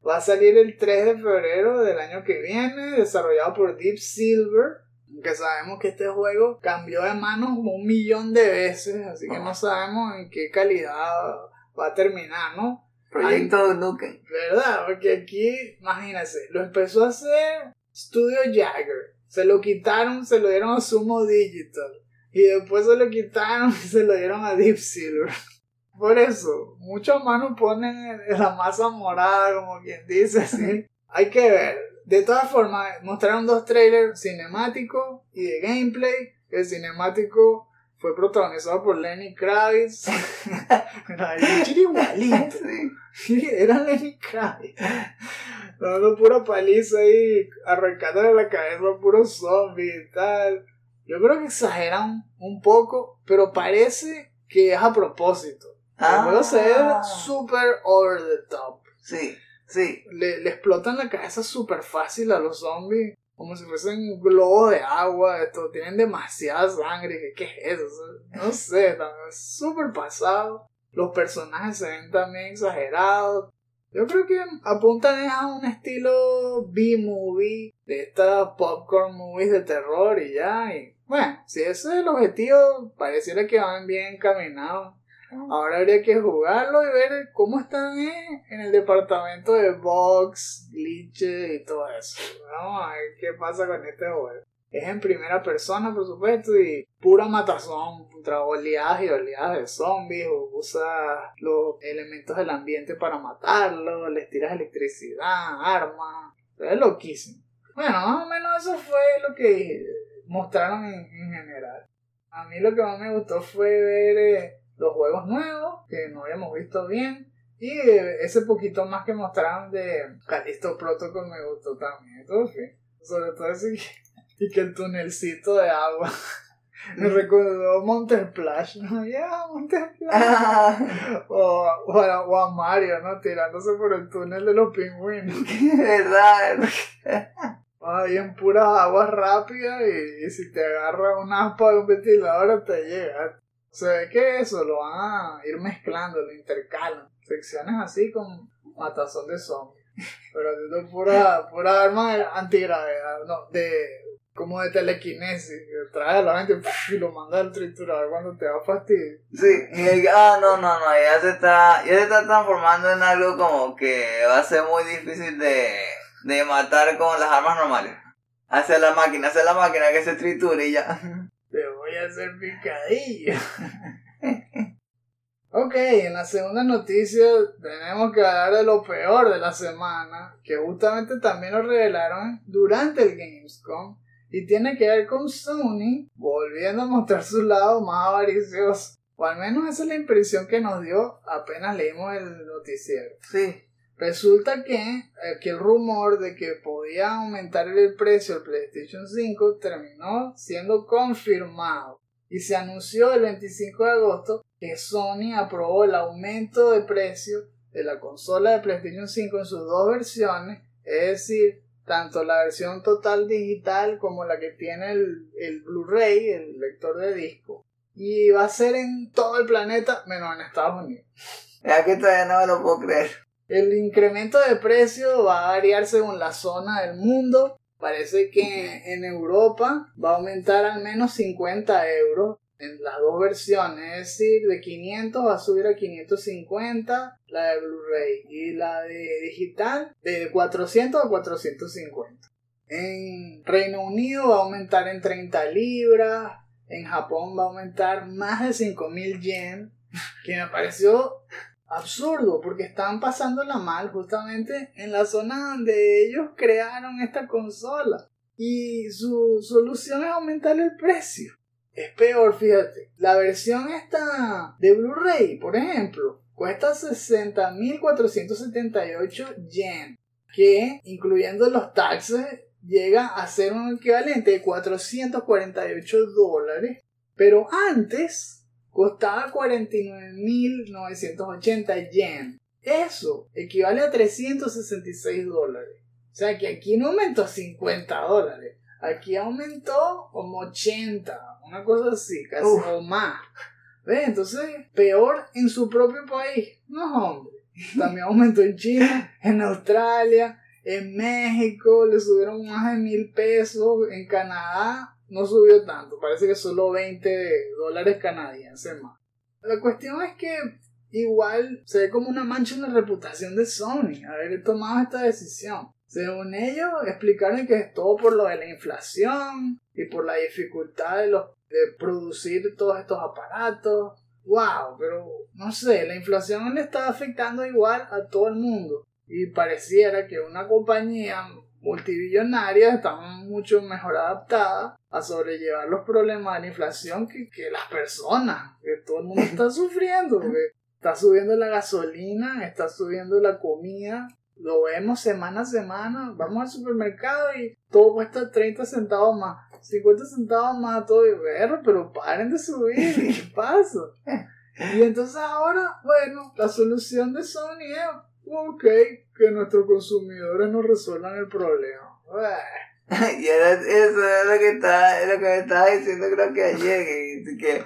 Va a salir el 3 de febrero del año que viene, desarrollado por Deep Silver. Que sabemos que este juego cambió de manos como un millón de veces, así que no sabemos en qué calidad va a terminar, ¿no? Proyecto Nukem. ¿Verdad? Porque aquí, imagínense, lo empezó a hacer Studio Jagger. Se lo quitaron, se lo dieron a Sumo Digital. Y después se lo quitaron y se lo dieron a Deep Silver. Por eso, muchas manos ponen la masa morada, como quien dice, así. (laughs) Hay que ver. De todas formas, mostraron dos trailers cinemáticos y de gameplay. El cinemático fue protagonizado por Lenny Kravitz. (laughs) Era igualito. (laughs) Sí. Era Lenny Kravitz. Dando pura paliza ahí, arrancándole la cabeza a puros zombies y tal. Yo creo que exageran un poco, pero parece que es a propósito. El juego se ve Ah. super over the top. Sí, sí. Le, le explotan la cabeza súper fácil a los zombies. Como si fuesen globos de agua. Esto, tienen demasiada sangre. ¿Qué, qué es eso? No (laughs) sé, también es súper pasado. Los personajes se ven también exagerados. Yo creo que apuntan a un estilo B-movie. De estas popcorn movies de terror y ya. Y bueno, si ese es el objetivo, pareciera que van bien encaminados. Ahora habría que jugarlo y ver cómo están en el departamento de bugs, glitches y todo eso. Vamos a ver qué pasa con este juego. Es en primera persona, por supuesto, y pura matazón contra oleadas y oleadas de zombies. o Usa los elementos del ambiente para matarlos, les tiras electricidad, armas. Es loquísimo. Bueno, más o menos eso fue lo que mostraron en, en general. A mí lo que más me gustó fue ver eh, los juegos nuevos que no habíamos visto bien. Y eh, ese poquito más que mostraron de Callisto Protocol me gustó también. Bien. Sobre todo ese que- y que el tunelcito de agua. (laughs) Me recordó Montersplash, ¿no? Ya, Montersplash. Ah, O, o, a, o a Mario, ¿no? Tirándose por el túnel de los pingüinos. (laughs) verdad. Ahí en puras aguas rápidas y, y si te agarra un aspa de un ventilador te llega. Se ve que eso lo van a ir mezclando, lo intercalan. Secciones así con matazón de zombies. (laughs) Pero haciendo pura, pura arma de antigravedad, no, de como de telequinesis. Trae a la gente y lo manda al triturador cuando te va a fastidiar. Sí, y el- ah, no, no, no, ya se está, ya se está transformando en algo como que va a ser muy difícil de, de matar con las armas normales. Hacer la máquina, hacer la máquina que se triture y ya. (laughs) A hacer picadillo. ok, en la segunda noticia tenemos que hablar de lo peor de la semana, que justamente también lo revelaron durante el Gamescom, y tiene que ver con Sony volviendo a mostrar su lado más avaricioso. O al menos esa es la impresión que nos dio apenas leímos el noticiero. Sí. Resulta que aquel rumor de que podía aumentar el precio del PlayStation 5 terminó siendo confirmado y se anunció el 25 de agosto que Sony aprobó el aumento de precio de la consola de PlayStation 5 en sus dos versiones, es decir, tanto la versión total digital como la que tiene el, el Blu-ray, el lector de disco. Y va a ser en todo el planeta, menos en Estados Unidos. Es que todavía no me lo puedo creer. El incremento de precio va a variar según la zona del mundo. Parece que en Europa va a aumentar al menos 50 euros. en las dos versiones, es decir, de 500 va a subir a 550 la de Blu-ray y la de digital de 400 a 450. En Reino Unido va a aumentar en 30 libras, en Japón va a aumentar más de 5000 yen, que me pareció absurdo porque estaban pasándola mal justamente en la zona donde ellos crearon esta consola. Y su solución es aumentar el precio. Es peor, fíjate. La versión esta de Blu-ray, por ejemplo, cuesta 60.478 yen. Que, incluyendo los taxes, llega a ser un equivalente de 448 dólares. Pero antes costaba 49.980 yen. Eso equivale a 366 dólares. O sea que aquí no aumentó 50 dólares. Aquí aumentó como 80, una cosa así, casi o más. ¿Ves? Entonces, peor en su propio país. No, hombre. También aumentó en China, en Australia, en México le subieron más de mil pesos. En Canadá no subió tanto. Parece que solo 20 dólares canadienses más. La cuestión es que igual se ve como una mancha en la reputación de Sony haber tomado esta decisión. Según ellos, explicaron que es todo por lo de la inflación y por la dificultad de, los, de producir todos estos aparatos. ¡Wow! Pero no sé, la inflación le está afectando igual a todo el mundo. Y pareciera que una compañía multibillonaria está mucho mejor adaptada a sobrellevar los problemas de la inflación que, que las personas, que todo el mundo está (laughs) sufriendo. Porque está subiendo la gasolina, está subiendo la comida, lo vemos semana a semana, vamos al supermercado y todo cuesta 30 centavos más, 50 centavos más, todo y ver, pero paren de subir, ¿qué (laughs) pasa? Y entonces ahora, bueno, la solución de Sony es, ok, que nuestros consumidores nos resuelvan el problema. y era, eso es lo que estaba, lo que me estaba diciendo creo que ayer, que, que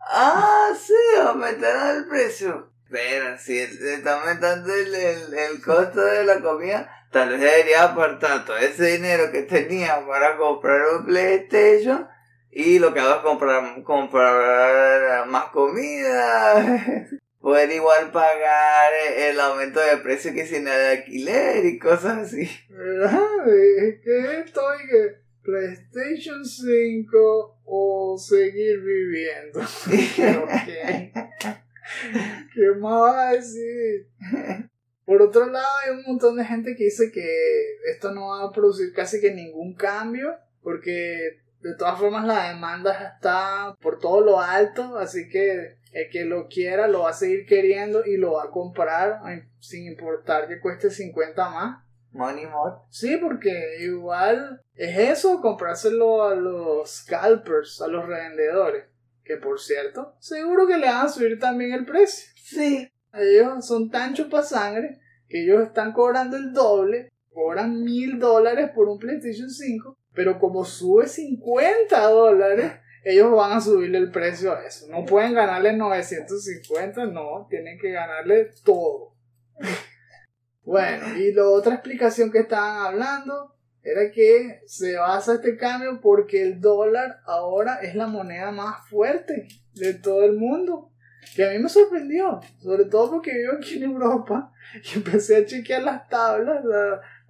ah, sí, aumentaron el precio. Pero si está aumentando el, el, el costo de la comida, tal vez debería apartar todo ese dinero que tenía para comprar un PlayStation y lo que hago es comprar, comprar más comida, (laughs) poder igual pagar el aumento de precio que si no de alquiler y cosas así. ¿Verdad? Es que estoy que PlayStation 5 o seguir viviendo. (laughs) (laughs) okay. ¿Qué más vas a decir? Por otro lado, hay un montón de gente que dice que esto no va a producir casi que ningún cambio, porque de todas formas la demanda está por todo lo alto, así que el que lo quiera lo va a seguir queriendo y lo va a comprar sin importar que cueste 50 más. Money more. Sí, porque igual es eso, comprárselo a los scalpers, a los revendedores. Que por cierto, seguro que le van a subir también el precio. Sí. Ellos son tan chupasangre que ellos están cobrando el doble, cobran mil dólares por un PlayStation 5, pero como sube 50 dólares, ellos van a subirle el precio a eso. No pueden ganarle 950, no, tienen que ganarle todo. (laughs) bueno, y la otra explicación que estaban hablando era que se basa este cambio porque el dólar ahora es la moneda más fuerte de todo el mundo. Que a mí me sorprendió, sobre todo porque vivo aquí en Europa y empecé a chequear las tablas,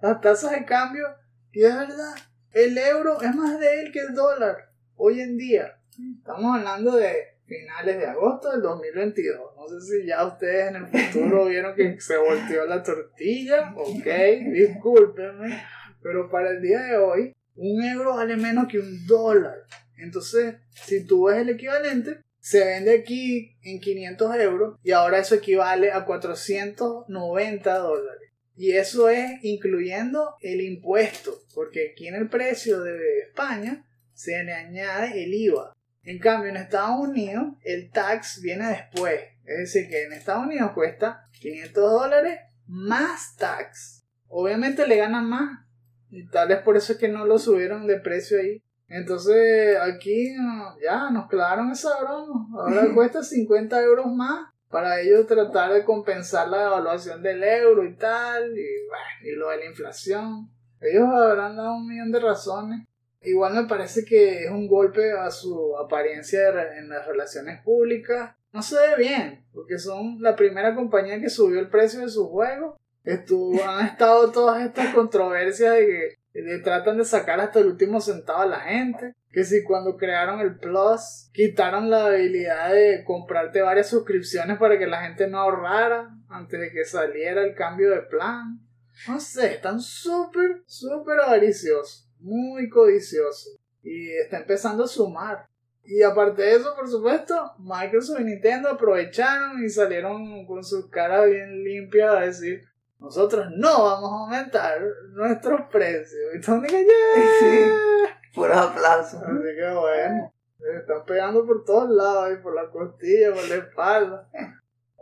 las tasas de cambio, y es verdad, el euro es más débil que el dólar hoy en día. Estamos hablando de finales de agosto del 2022. No sé si ya ustedes en el futuro (laughs) vieron que se volteó la tortilla. Ok, discúlpenme. Pero para el día de hoy, un euro vale menos que un dólar. Entonces, si tú ves el equivalente, se vende aquí en 500 euros y ahora eso equivale a 490 dólares. Y eso es incluyendo el impuesto, porque aquí en el precio de España se le añade el IVA. En cambio, en Estados Unidos el tax viene después. Es decir, que en Estados Unidos cuesta 500 dólares más tax. Obviamente le ganan más y tal vez por eso es que no lo subieron de precio ahí. Entonces aquí ya nos clavaron esa broma. Ahora (laughs) cuesta 50 euros más para ellos tratar de compensar la devaluación del euro y tal. Y, y lo de la inflación. Ellos habrán dado un millón de razones. Igual me parece que es un golpe a su apariencia de en las relaciones públicas. No se ve bien, porque son la primera compañía que subió el precio de su juego. Estuvo, han estado todas estas controversias de que le tratan de sacar hasta el último centavo a la gente. Que si cuando crearon el Plus quitaron la habilidad de comprarte varias suscripciones para que la gente no ahorrara antes de que saliera el cambio de plan. No sé, están súper, súper avariciosos, muy codiciosos. Y está empezando a sumar. Y aparte de eso, por supuesto, Microsoft y Nintendo aprovecharon y salieron con sus caras bien limpias a decir, nosotros no vamos a aumentar nuestros precios. Y todos digan, "Yeah". (laughs) Puros aplausos. Así que bueno, se están pegando por todos lados, ahí, por la costilla, por la espalda.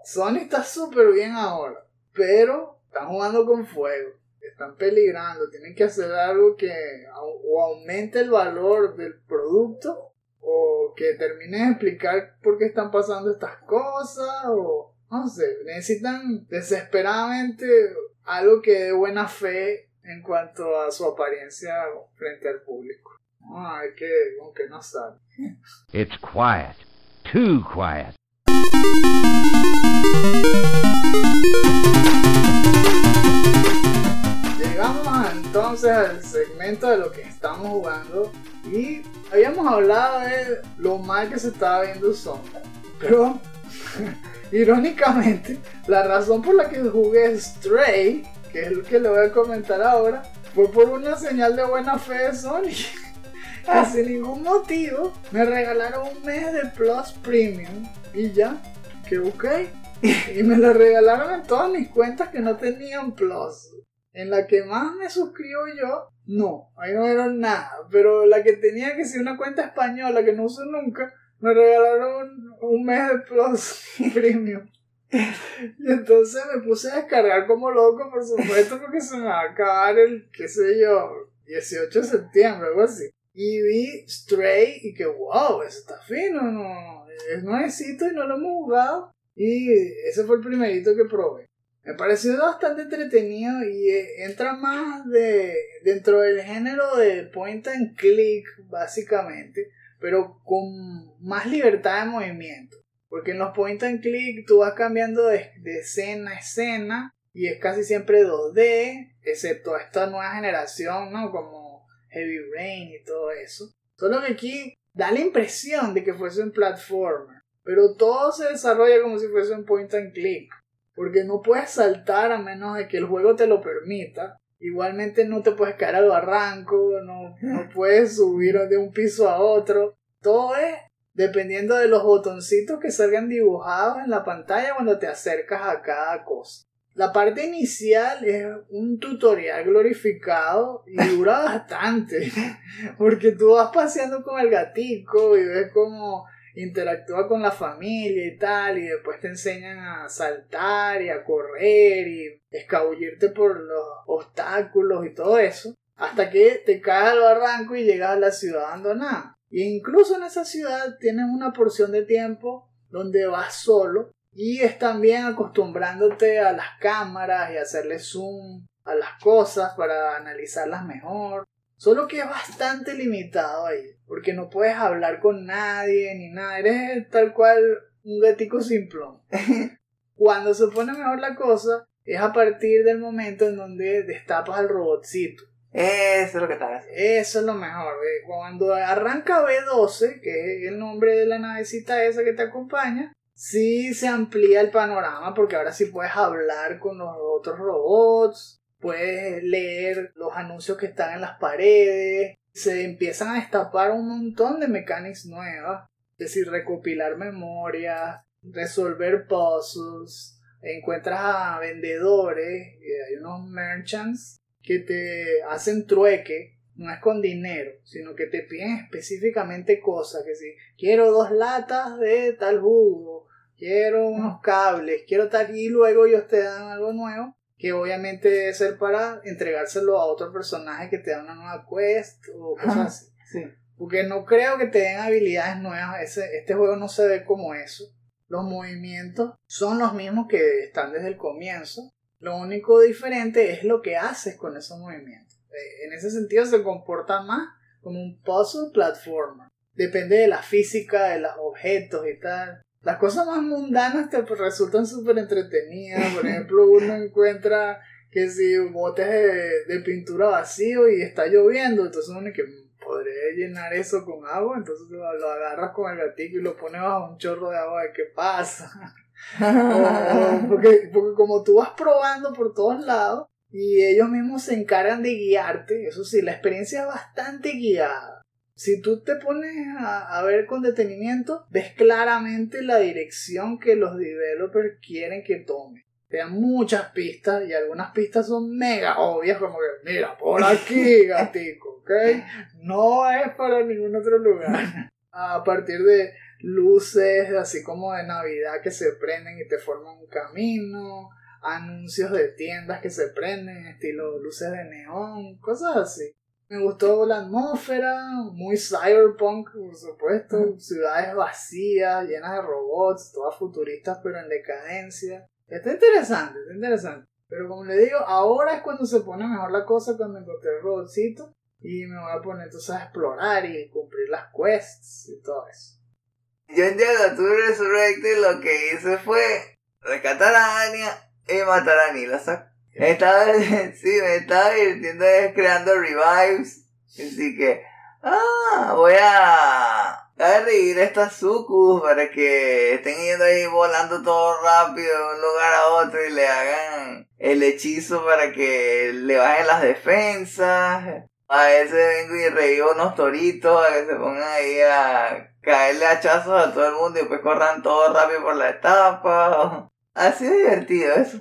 Sony está súper bien ahora, pero están jugando con fuego, están peligrando, tienen que hacer algo que o aumente el valor del producto o que terminen de explicar por qué están pasando estas cosas o no sé, necesitan desesperadamente algo que dé buena fe en cuanto a su apariencia frente al público. Ay, que, aunque no sabe. (laughs) It's quiet. Too quiet. Llegamos entonces al segmento de lo que estamos jugando y habíamos hablado de lo mal que se estaba viendo Sombra. Pero, (laughs) irónicamente, la razón por la que jugué Stray, que es lo que le voy a comentar ahora, fue por una señal de buena fe de Sony. (laughs) Que sin ningún motivo me regalaron un mes de Plus Premium y ya, que busqué. Y me lo regalaron en todas mis cuentas que no tenían Plus. En la que más me suscribo yo, no, ahí no era nada. Pero la que tenía que ser una cuenta española que no uso nunca, me regalaron un mes de Plus (laughs) Premium. Y entonces me puse a descargar como loco, por supuesto, porque se me va a acabar el, qué sé yo, 18 de septiembre, algo así. Y vi Stray y que wow, eso está fino, no, es nuevecito y no lo hemos jugado. Y ese fue el primerito que probé. Me pareció bastante entretenido y eh, entra más de dentro del género de point and click, básicamente, pero con más libertad de movimiento. Porque en los point and click tú vas cambiando de, de escena a escena y es casi siempre 2D, excepto esta nueva generación, ¿no? Como Heavy Rain y todo eso. Solo que aquí da la impresión de que fuese un platformer, pero todo se desarrolla como si fuese un point and click. Porque no puedes saltar a menos de que el juego te lo permita. Igualmente no te puedes caer al barranco, no, no (laughs) puedes subir de un piso a otro. Todo es dependiendo de los botoncitos que salgan dibujados en la pantalla cuando te acercas a cada cosa. La parte inicial es un tutorial glorificado y dura (laughs) bastante. Porque tú vas paseando con el gatico y ves cómo interactúa con la familia y tal, y después te enseñan a saltar y a correr y escabullirte por los obstáculos y todo eso, hasta que te caes al barranco y llegas a la ciudad abandonada. Y incluso en esa ciudad tienes una porción de tiempo donde vas solo y es también acostumbrándote a las cámaras y hacerle zoom a las cosas para analizarlas mejor. Solo que es bastante limitado ahí, porque no puedes hablar con nadie ni nada, eres tal cual un gatico simplón. (laughs) Cuando se pone mejor la cosa es a partir del momento en donde destapas al robotcito. Eso es lo que haciendo. Eso es lo mejor. ¿ve? Cuando arranca B12, que es el nombre de la navecita esa que te acompaña, sí se amplía el panorama porque ahora sí puedes hablar con los otros robots, puedes leer los anuncios que están en las paredes, se empiezan a destapar un montón de mecánicas nuevas, es decir, recopilar memorias, resolver puzzles, encuentras a vendedores, hay unos merchants que te hacen trueque, no es con dinero, sino que te piden específicamente cosas, que si quiero dos latas de tal jugo, quiero unos cables, quiero tal, y luego ellos te dan algo nuevo, que obviamente debe ser para entregárselo a otro personaje que te da una nueva quest o cosas así. Sí. Porque no creo que te den habilidades nuevas, ese, este juego no se ve como eso. Los movimientos son los mismos que están desde el comienzo, lo único diferente es lo que haces con esos movimientos. Eh, En ese sentido se comporta más como un puzzle platformer. Depende de la física de los objetos y tal. Las cosas más mundanas te resultan súper entretenidas. Por ejemplo, uno encuentra que si botes de, de pintura vacío y está lloviendo, entonces uno que podría llenar eso con agua, entonces lo, lo agarras con el gatito y lo pones bajo un chorro de agua, ¿qué pasa? (laughs) O- porque, porque como tú vas probando por todos lados y ellos mismos se encargan de guiarte, eso sí, la experiencia es bastante guiada. Si tú te pones a, a ver con detenimiento, ves claramente la dirección que los developers quieren que tome. Te dan muchas pistas y algunas pistas son mega obvias, como que, mira, por aquí, (laughs) gatico, ¿ok? No es para ningún otro lugar. A partir de luces así como de Navidad que se prenden y te forman un camino, anuncios de tiendas que se prenden, estilo luces de neón, cosas así. Me gustó la atmósfera, muy cyberpunk, por supuesto, ciudades vacías, llenas de robots, todas futuristas pero en decadencia. Está interesante, está interesante. Pero como le digo, ahora es cuando se pone mejor la cosa cuando encontré el robotcito y me voy a poner entonces a explorar y cumplir las quests y todo eso. Yo en Diablo 2 Resurrected lo que hice fue rescatar a Anya y matar a Nila. Me estaba, (laughs) sí, me estaba divirtiendo creando revives. Así que, ah, voy a, a revivir estas sucus para que estén yendo ahí volando todo rápido de un lugar a otro y le hagan el hechizo para que le bajen las defensas. A veces vengo y revivo unos toritos, a que se pongan ahí a caerle hachazos a todo el mundo y después corran todo rápido por la etapa. (laughs) Ha sido divertido eso.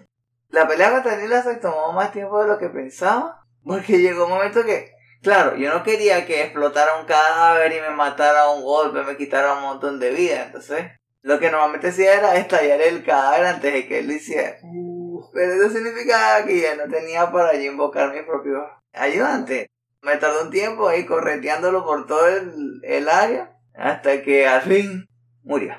La pelea contra Nila se tomó más tiempo de lo que pensaba. Porque llegó un momento que, claro, yo no quería que explotara un cadáver y me matara a un golpe, me quitara un montón de vida. Entonces, lo que normalmente hacía era estallar el cadáver antes de que él lo hiciera. Pero eso significaba que ya no tenía para yo invocar mi propio ayudante. Me tardó un tiempo ahí correteándolo por todo el, el área hasta que al fin murió.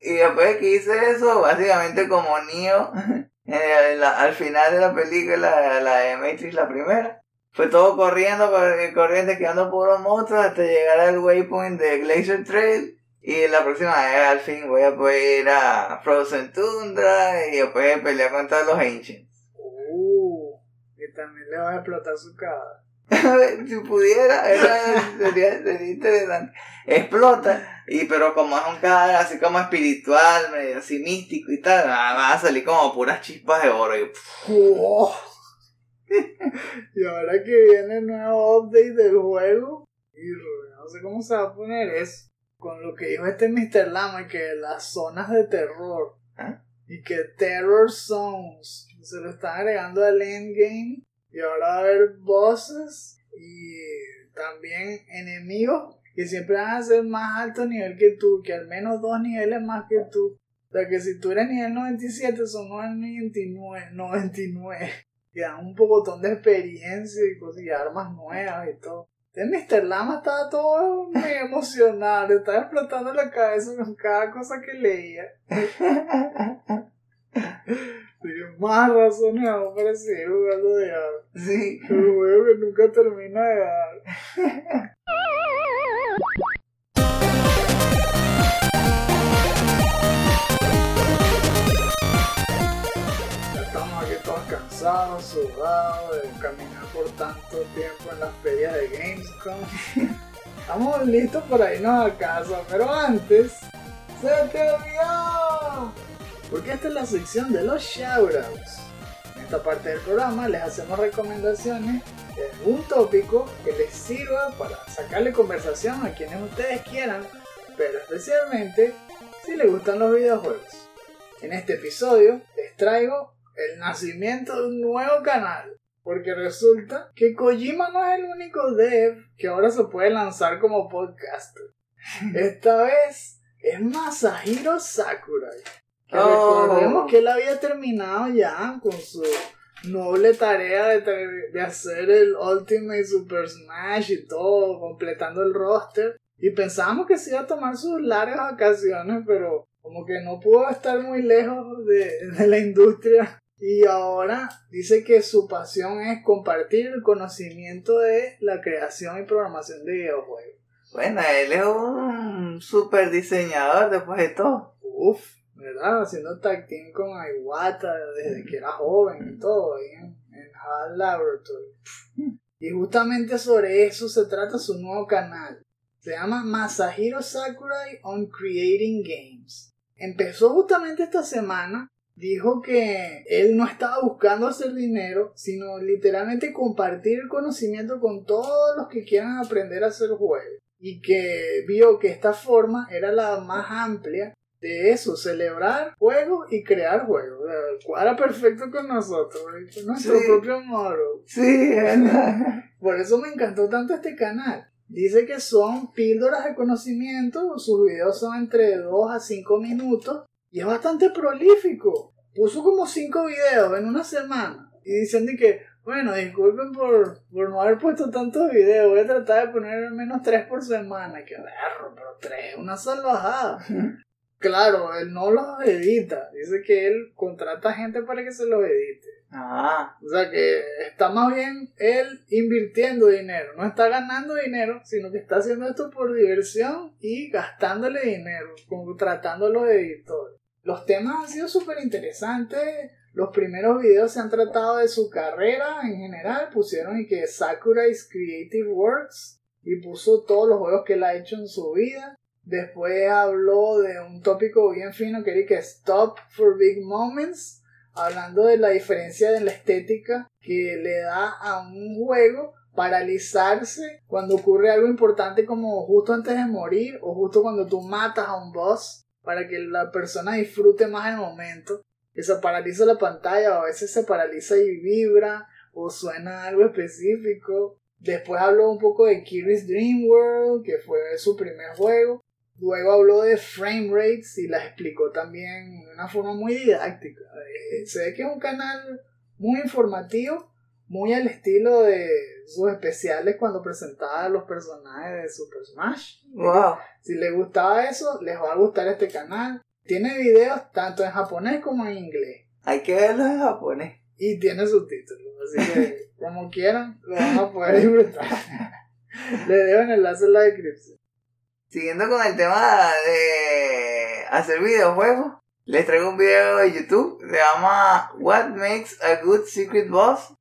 Y después que hice eso, básicamente como Neo, (laughs) eh, la- al final de la película, la de Matrix, la primera, fue todo corriendo, cor- corriendo, quedando puros monstruos hasta llegar al waypoint de Glacier Trail. Y la próxima vez al fin voy a poder ir a Frozen Tundra y después pelear contra los Ancients. Uh, y también le va a explotar su cadáver. (laughs) si pudiera, era- sería, sería interesante. Explota, y pero como es un cadáver así como espiritual, medio así místico y tal, van a salir como puras chispas de oro. Y, ¡Oh! (laughs) y ahora que viene el nuevo update del juego, y no sé cómo se va a poner eso. Con lo que dijo este Mr. Lama, que las zonas de terror ¿Ah? y que Terror Zones se lo están agregando al endgame. Y ahora va a haber bosses y también enemigos que siempre van a ser más alto nivel que tú, que al menos dos niveles más que tú. O sea que si tú eres nivel 97 son 99, 99. Y dan un pocotón de experiencia y, cosas, y armas nuevas y todo. Entonces Mr. Lama estaba todo muy (laughs) emocionado, le estaba explotando la cabeza con cada cosa que leía. Tenía más razones aún para seguir jugando de sí. El juego que nunca termina de dar. (laughs) Estamos listos para irnos a casa, pero antes, ¡se te olvidó! Porque esta es la sección de los shoutouts. En esta parte del programa les hacemos recomendaciones de algún tópico que les sirva para sacarle conversación a quienes ustedes quieran, pero especialmente si les gustan los videojuegos. En este episodio les traigo el nacimiento de un nuevo canal. Porque resulta que Kojima no es el único dev que ahora se puede lanzar como podcaster. (laughs) Esta vez es Masahiro Sakurai. Que Oh. recordemos que él había terminado ya con su noble tarea de, de hacer el Ultimate Super Smash y todo, completando el roster. Y pensábamos que se iba a tomar sus largas vacaciones, pero como que no pudo estar muy lejos de, de la industria Y ahora dice que su pasión es compartir el conocimiento de la creación y programación de videojuegos. Bueno, él es un super diseñador después de todo. Uf, ¿verdad? Haciendo tag team con Iwata desde que era joven y todo, ahí en, en HAL Laboratory. Y justamente sobre eso se trata su nuevo canal. Se llama Masahiro Sakurai on Creating Games. Empezó justamente esta semana. Dijo que él no estaba buscando hacer dinero, sino literalmente compartir el conocimiento con todos los que quieran aprender a hacer juegos. Y que vio que esta forma era la más amplia de eso, celebrar juegos y crear juegos. O sea, Cuadra perfecto con nosotros, ¿eh? con nuestro Sí. propio moro. Sí. Por eso me encantó tanto este canal. Dice que son píldoras de conocimiento, sus videos son entre 2 a 5 minutos y es bastante prolífico. Puso como 5 videos en una semana y dicen de que, bueno, disculpen por, por no haber puesto tantos videos, voy a tratar de poner al menos 3 por semana. Que berro, pero 3 es una salvajada. (laughs) Claro, él no los edita, dice que él contrata gente para que se los edite. Ah, O sea que está más bien él invirtiendo dinero, no está ganando dinero, sino que está haciendo esto por diversión y gastándole dinero, contratando a los editores. Los temas han sido súper interesantes. Los primeros videos se han tratado de su carrera en general. Pusieron y que Sakurai's Creative Works y puso todos los juegos que ha hecho en su vida. Después habló de un tópico bien fino que era que Stop for Big Moments hablando de la diferencia en la estética que le da a un juego paralizarse cuando ocurre algo importante como justo antes de morir o justo cuando tú matas a un boss para que la persona disfrute más el momento. Que se paraliza la pantalla o a veces se paraliza y vibra o suena algo específico. Después habló un poco de Kirby's Dream World, que fue su primer juego. Luego habló de frame rates y las explicó también de una forma muy didáctica. Eh, se ve que es un canal muy informativo, muy al estilo de sus especiales cuando presentaba a los personajes de Super Smash. wow. Si les gustaba eso, les va a gustar este canal. Tiene videos tanto en japonés como en inglés. Hay que verlo en japonés. Y tiene subtítulos. Así que, (laughs) como quieran, lo van a poder disfrutar. (laughs) Les dejo el enlace en la descripción. Siguiendo con el tema de hacer videojuegos, les traigo un video de YouTube. Se llama What Makes a Good Secret Boss.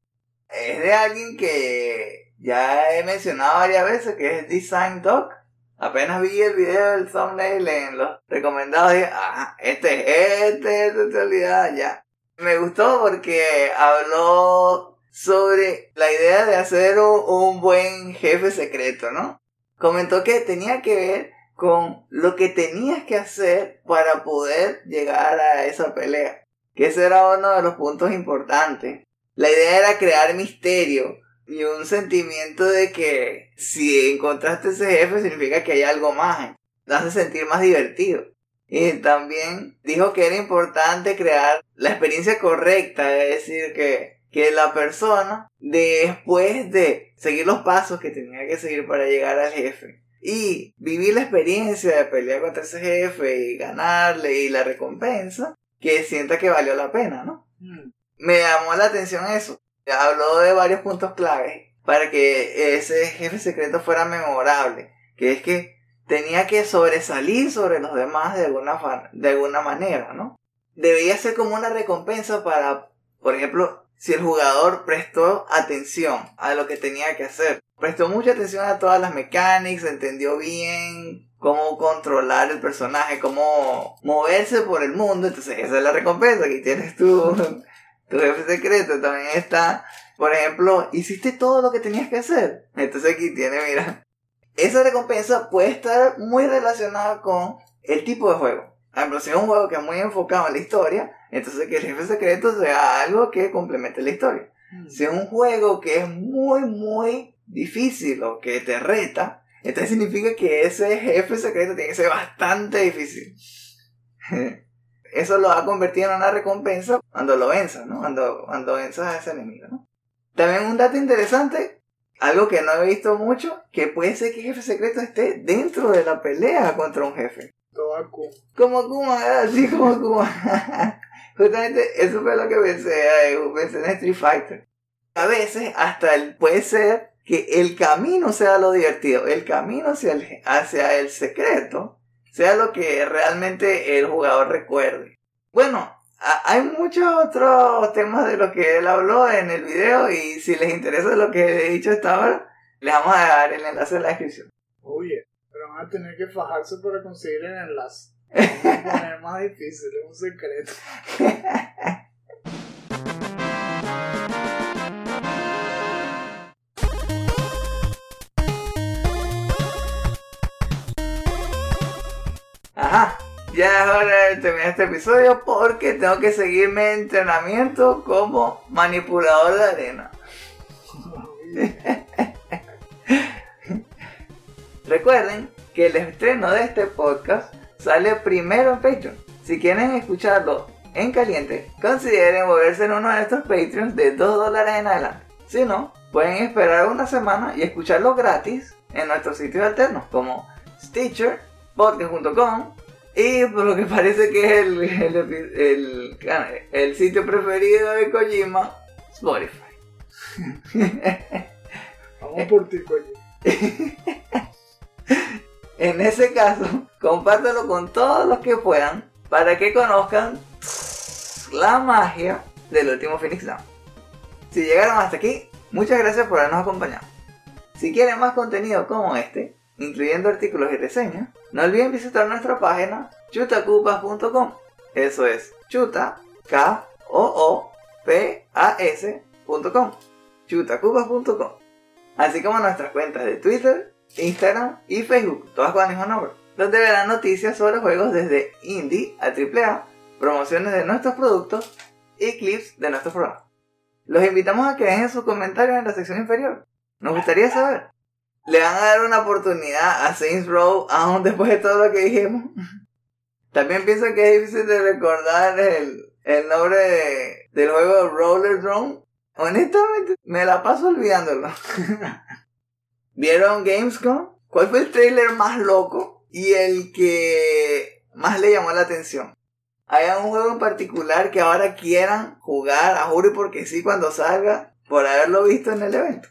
Es de alguien que ya he mencionado varias veces, que es Design Doc. Apenas vi el video del thumbnail en los recomendados, dije, ah, este es este, este, en realidad, ya. Me gustó porque habló sobre la idea de hacer un, un buen jefe secreto, ¿no? comentó que tenía que ver con lo que tenías que hacer para poder llegar a esa pelea. Que ese era uno de los puntos importantes. La idea era crear misterio y un sentimiento de que si encontraste ese jefe significa que hay algo más. Te hace sentir más divertido. Y también dijo que era importante crear la experiencia correcta, es decir, que, que la persona, después de seguir los pasos que tenía que seguir para llegar al jefe, y vivir la experiencia de pelear contra ese jefe y ganarle y la recompensa, que sienta que valió la pena, ¿no? Mm. Me llamó la atención eso. Habló de varios puntos claves para que ese jefe secreto fuera memorable, que es que tenía que sobresalir sobre los demás de alguna, de alguna manera, ¿no? Debía ser como una recompensa para, por ejemplo, si el jugador prestó atención a lo que tenía que hacer. Prestó mucha atención a todas las mecánicas, entendió bien cómo controlar el personaje, cómo moverse por el mundo. Entonces esa es la recompensa. Aquí tienes tu, (laughs) tu jefe secreto. También está, por ejemplo, hiciste todo lo que tenías que hacer. Entonces aquí tiene, mira. Esa recompensa puede estar muy relacionada con el tipo de juego. Por ejemplo, si es un juego que es muy enfocado en la historia, entonces que el jefe secreto sea algo que complemente la historia. Mm. Si es un juego que es muy, muy difícil o que te reta, entonces significa que ese jefe secreto tiene que ser bastante difícil. (laughs) Eso lo va a convertir en una recompensa cuando lo venzas, ¿no? Cuando, cuando venzas a ese enemigo, ¿no? También un dato interesante, algo que no he visto mucho, que puede ser que el jefe secreto esté dentro de la pelea contra un jefe. Akuma. Como Kuma, así como Kuma. (laughs) Justamente eso fue lo que pensé, eh, pensé en Street Fighter. A veces hasta el, puede ser que el camino sea lo divertido, el camino hacia el, hacia el secreto sea lo que realmente el jugador recuerde. Bueno, hay muchos otros temas de los que él habló en el video y si les interesa lo que he dicho hasta ahora, les vamos a dar el enlace en la descripción. Oye, pero van a tener que fajarse para conseguir el enlace. Vamos a poner más difícil, es un secreto. (laughs) Ajá, ya es hora de terminar este episodio porque tengo que seguir mi entrenamiento como manipulador de arena. (laughs) Recuerden que el estreno de este podcast sale primero en Patreon. Si quieren escucharlo en caliente, consideren moverse en uno de estos Patreons de 2 dólares en adelante. Si no, pueden esperar una semana y escucharlo gratis en nuestros sitios alternos como Stitcher, podcast.com y por lo que parece que es el, el, el, el sitio preferido de Kojima, Spotify. Vamos por ti, Kojima. (laughs) En ese caso, compártelo con todos los que puedan para que conozcan la magia del último Phoenix Down. Si llegaron hasta aquí, muchas gracias por habernos acompañado. Si quieren más contenido como este, incluyendo artículos y reseñas, no olviden visitar nuestra página chutacupas.com. Eso es chuta, k o o p a s.com. chutacupas.com. Así como nuestras cuentas de Twitter, Instagram y Facebook, todas con el mismo nombre, donde verán noticias sobre juegos desde indie a AAA, promociones de nuestros productos y clips de nuestros programas. Los invitamos a que dejen sus comentarios en la sección inferior. Nos gustaría saber. ¿Le van a dar una oportunidad a Saints Row aún después de todo lo que dijimos? También pienso que es difícil de recordar el, el nombre del juego Roller Drone. Honestamente, me la paso olvidándolo. (laughs) ¿Vieron Gamescom? ¿Cuál fue el trailer más loco y el que más le llamó la atención? ¿Hay algún juego en particular que ahora quieran jugar a juro porque sí cuando salga por haberlo visto en el evento?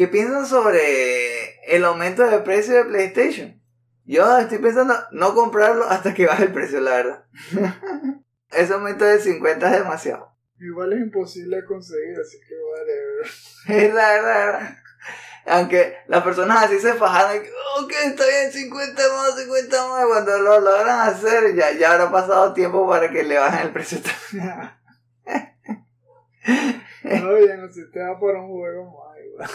¿Qué piensan sobre el aumento de precio de PlayStation? Yo estoy pensando no comprarlo hasta que baje el precio, la verdad. (laughs) Ese aumento de 50 es demasiado. Igual es imposible conseguir, así que vale. (laughs) Es la verdad. Aunque las personas así se fajaron, ok, está bien, 50 más, 50 más. Cuando lo logran hacer, ya, ya habrá pasado tiempo para que le bajen el precio. (laughs) no, ya no sé, te va por un juego más igual.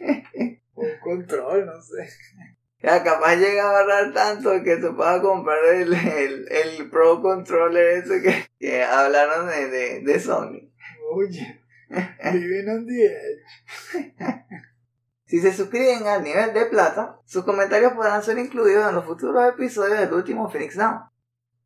(laughs) un control, no sé. Ya, capaz llega a ahorrar tanto que se pueda comprar el, el, el Pro Controller ese que, que hablaron de, de, de Sony. Oye, living on the edge. Si se suscriben al nivel de plata, sus comentarios podrán ser incluidos en los futuros episodios del último Phoenix Down.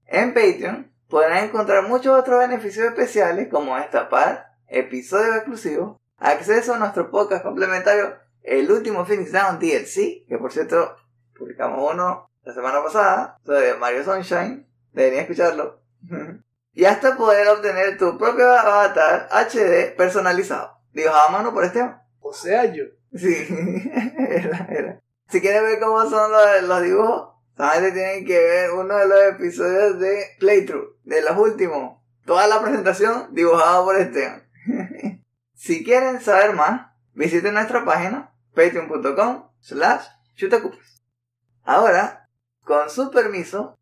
En Patreon podrán encontrar muchos otros beneficios especiales como destapar episodios exclusivos, acceso a nuestro podcast complementario El último Phoenix Down DLC, que por cierto publicamos uno la semana pasada, sobre Mario Sunshine, deberían escucharlo. (laughs) y hasta poder obtener tu propio avatar HD personalizado, dibujado a mano por este. O sea, yo. Sí, (laughs) era, era. Si quieren ver cómo son los, los dibujos, solamente tienen que ver uno de los episodios de Playthrough, de los últimos. Toda la presentación dibujada por Esteban. Si quieren saber más, visiten nuestra página patreon.com slash. Ahora, con su permiso,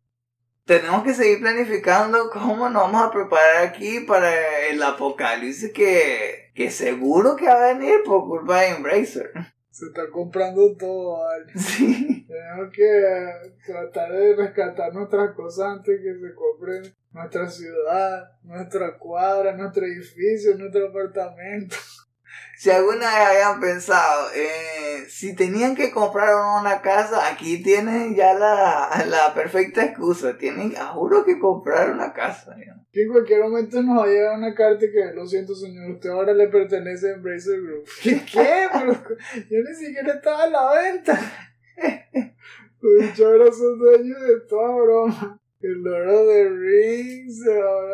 tenemos que seguir planificando cómo nos vamos a preparar aquí para el apocalipsis que, que seguro que va a venir por culpa de Embracer. Se está comprando todo, ¿vale? (laughs) Sí. Tenemos que tratar de rescatar nuestras cosas antes que se compren nuestra ciudad, nuestra cuadra, nuestro edificio, nuestro apartamento. (laughs) Si alguna vez hayan pensado, eh, si tenían que comprar una casa, aquí tienen ya la, la perfecta excusa. Tienen, juro que comprar una casa. Que en cualquier momento nos va a llegar una carta que, lo siento señor, usted ahora le pertenece a Embracer Group. (laughs) ¿Qué? ¿Qué? yo ni siquiera estaba a la venta. (laughs) Los ahora son dueños de toda broma. El Lord of the Rings,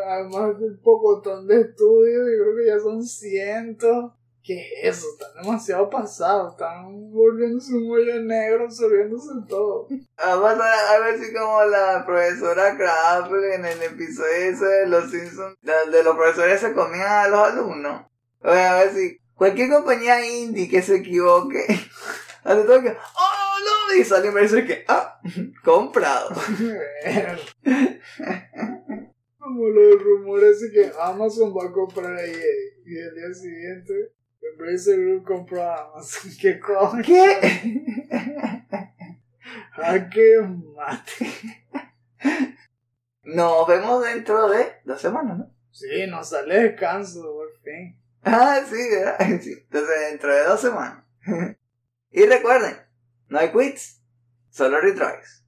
además del pocotón de estudios, yo creo que ya son cientos. ¿Qué es eso? Están demasiado pasados, están volviéndose un hoyo negro, absorbiéndose todo. Vamos a, a ver si como la profesora Crafle en el episodio ese de los Simpsons, donde los profesores se comían a los alumnos. A ver si cualquier compañía indie que se equivoque, (laughs) hace todo que, oh no, y sale y me dice que, ah, (laughs) comprado. (laughs) Como los rumores de que Amazon va a comprar ahí y el día siguiente Embracer Group compró Amazon. (laughs) ¿Qué? ¿Qué? ¿A (laughs) qué mate? Nos vemos dentro de dos semanas, ¿no? Sí, nos sale descanso, por fin. Ah, sí, ¿verdad? (laughs) Sí. Entonces, dentro de dos semanas. y recuerden, no hay quits, solo retries.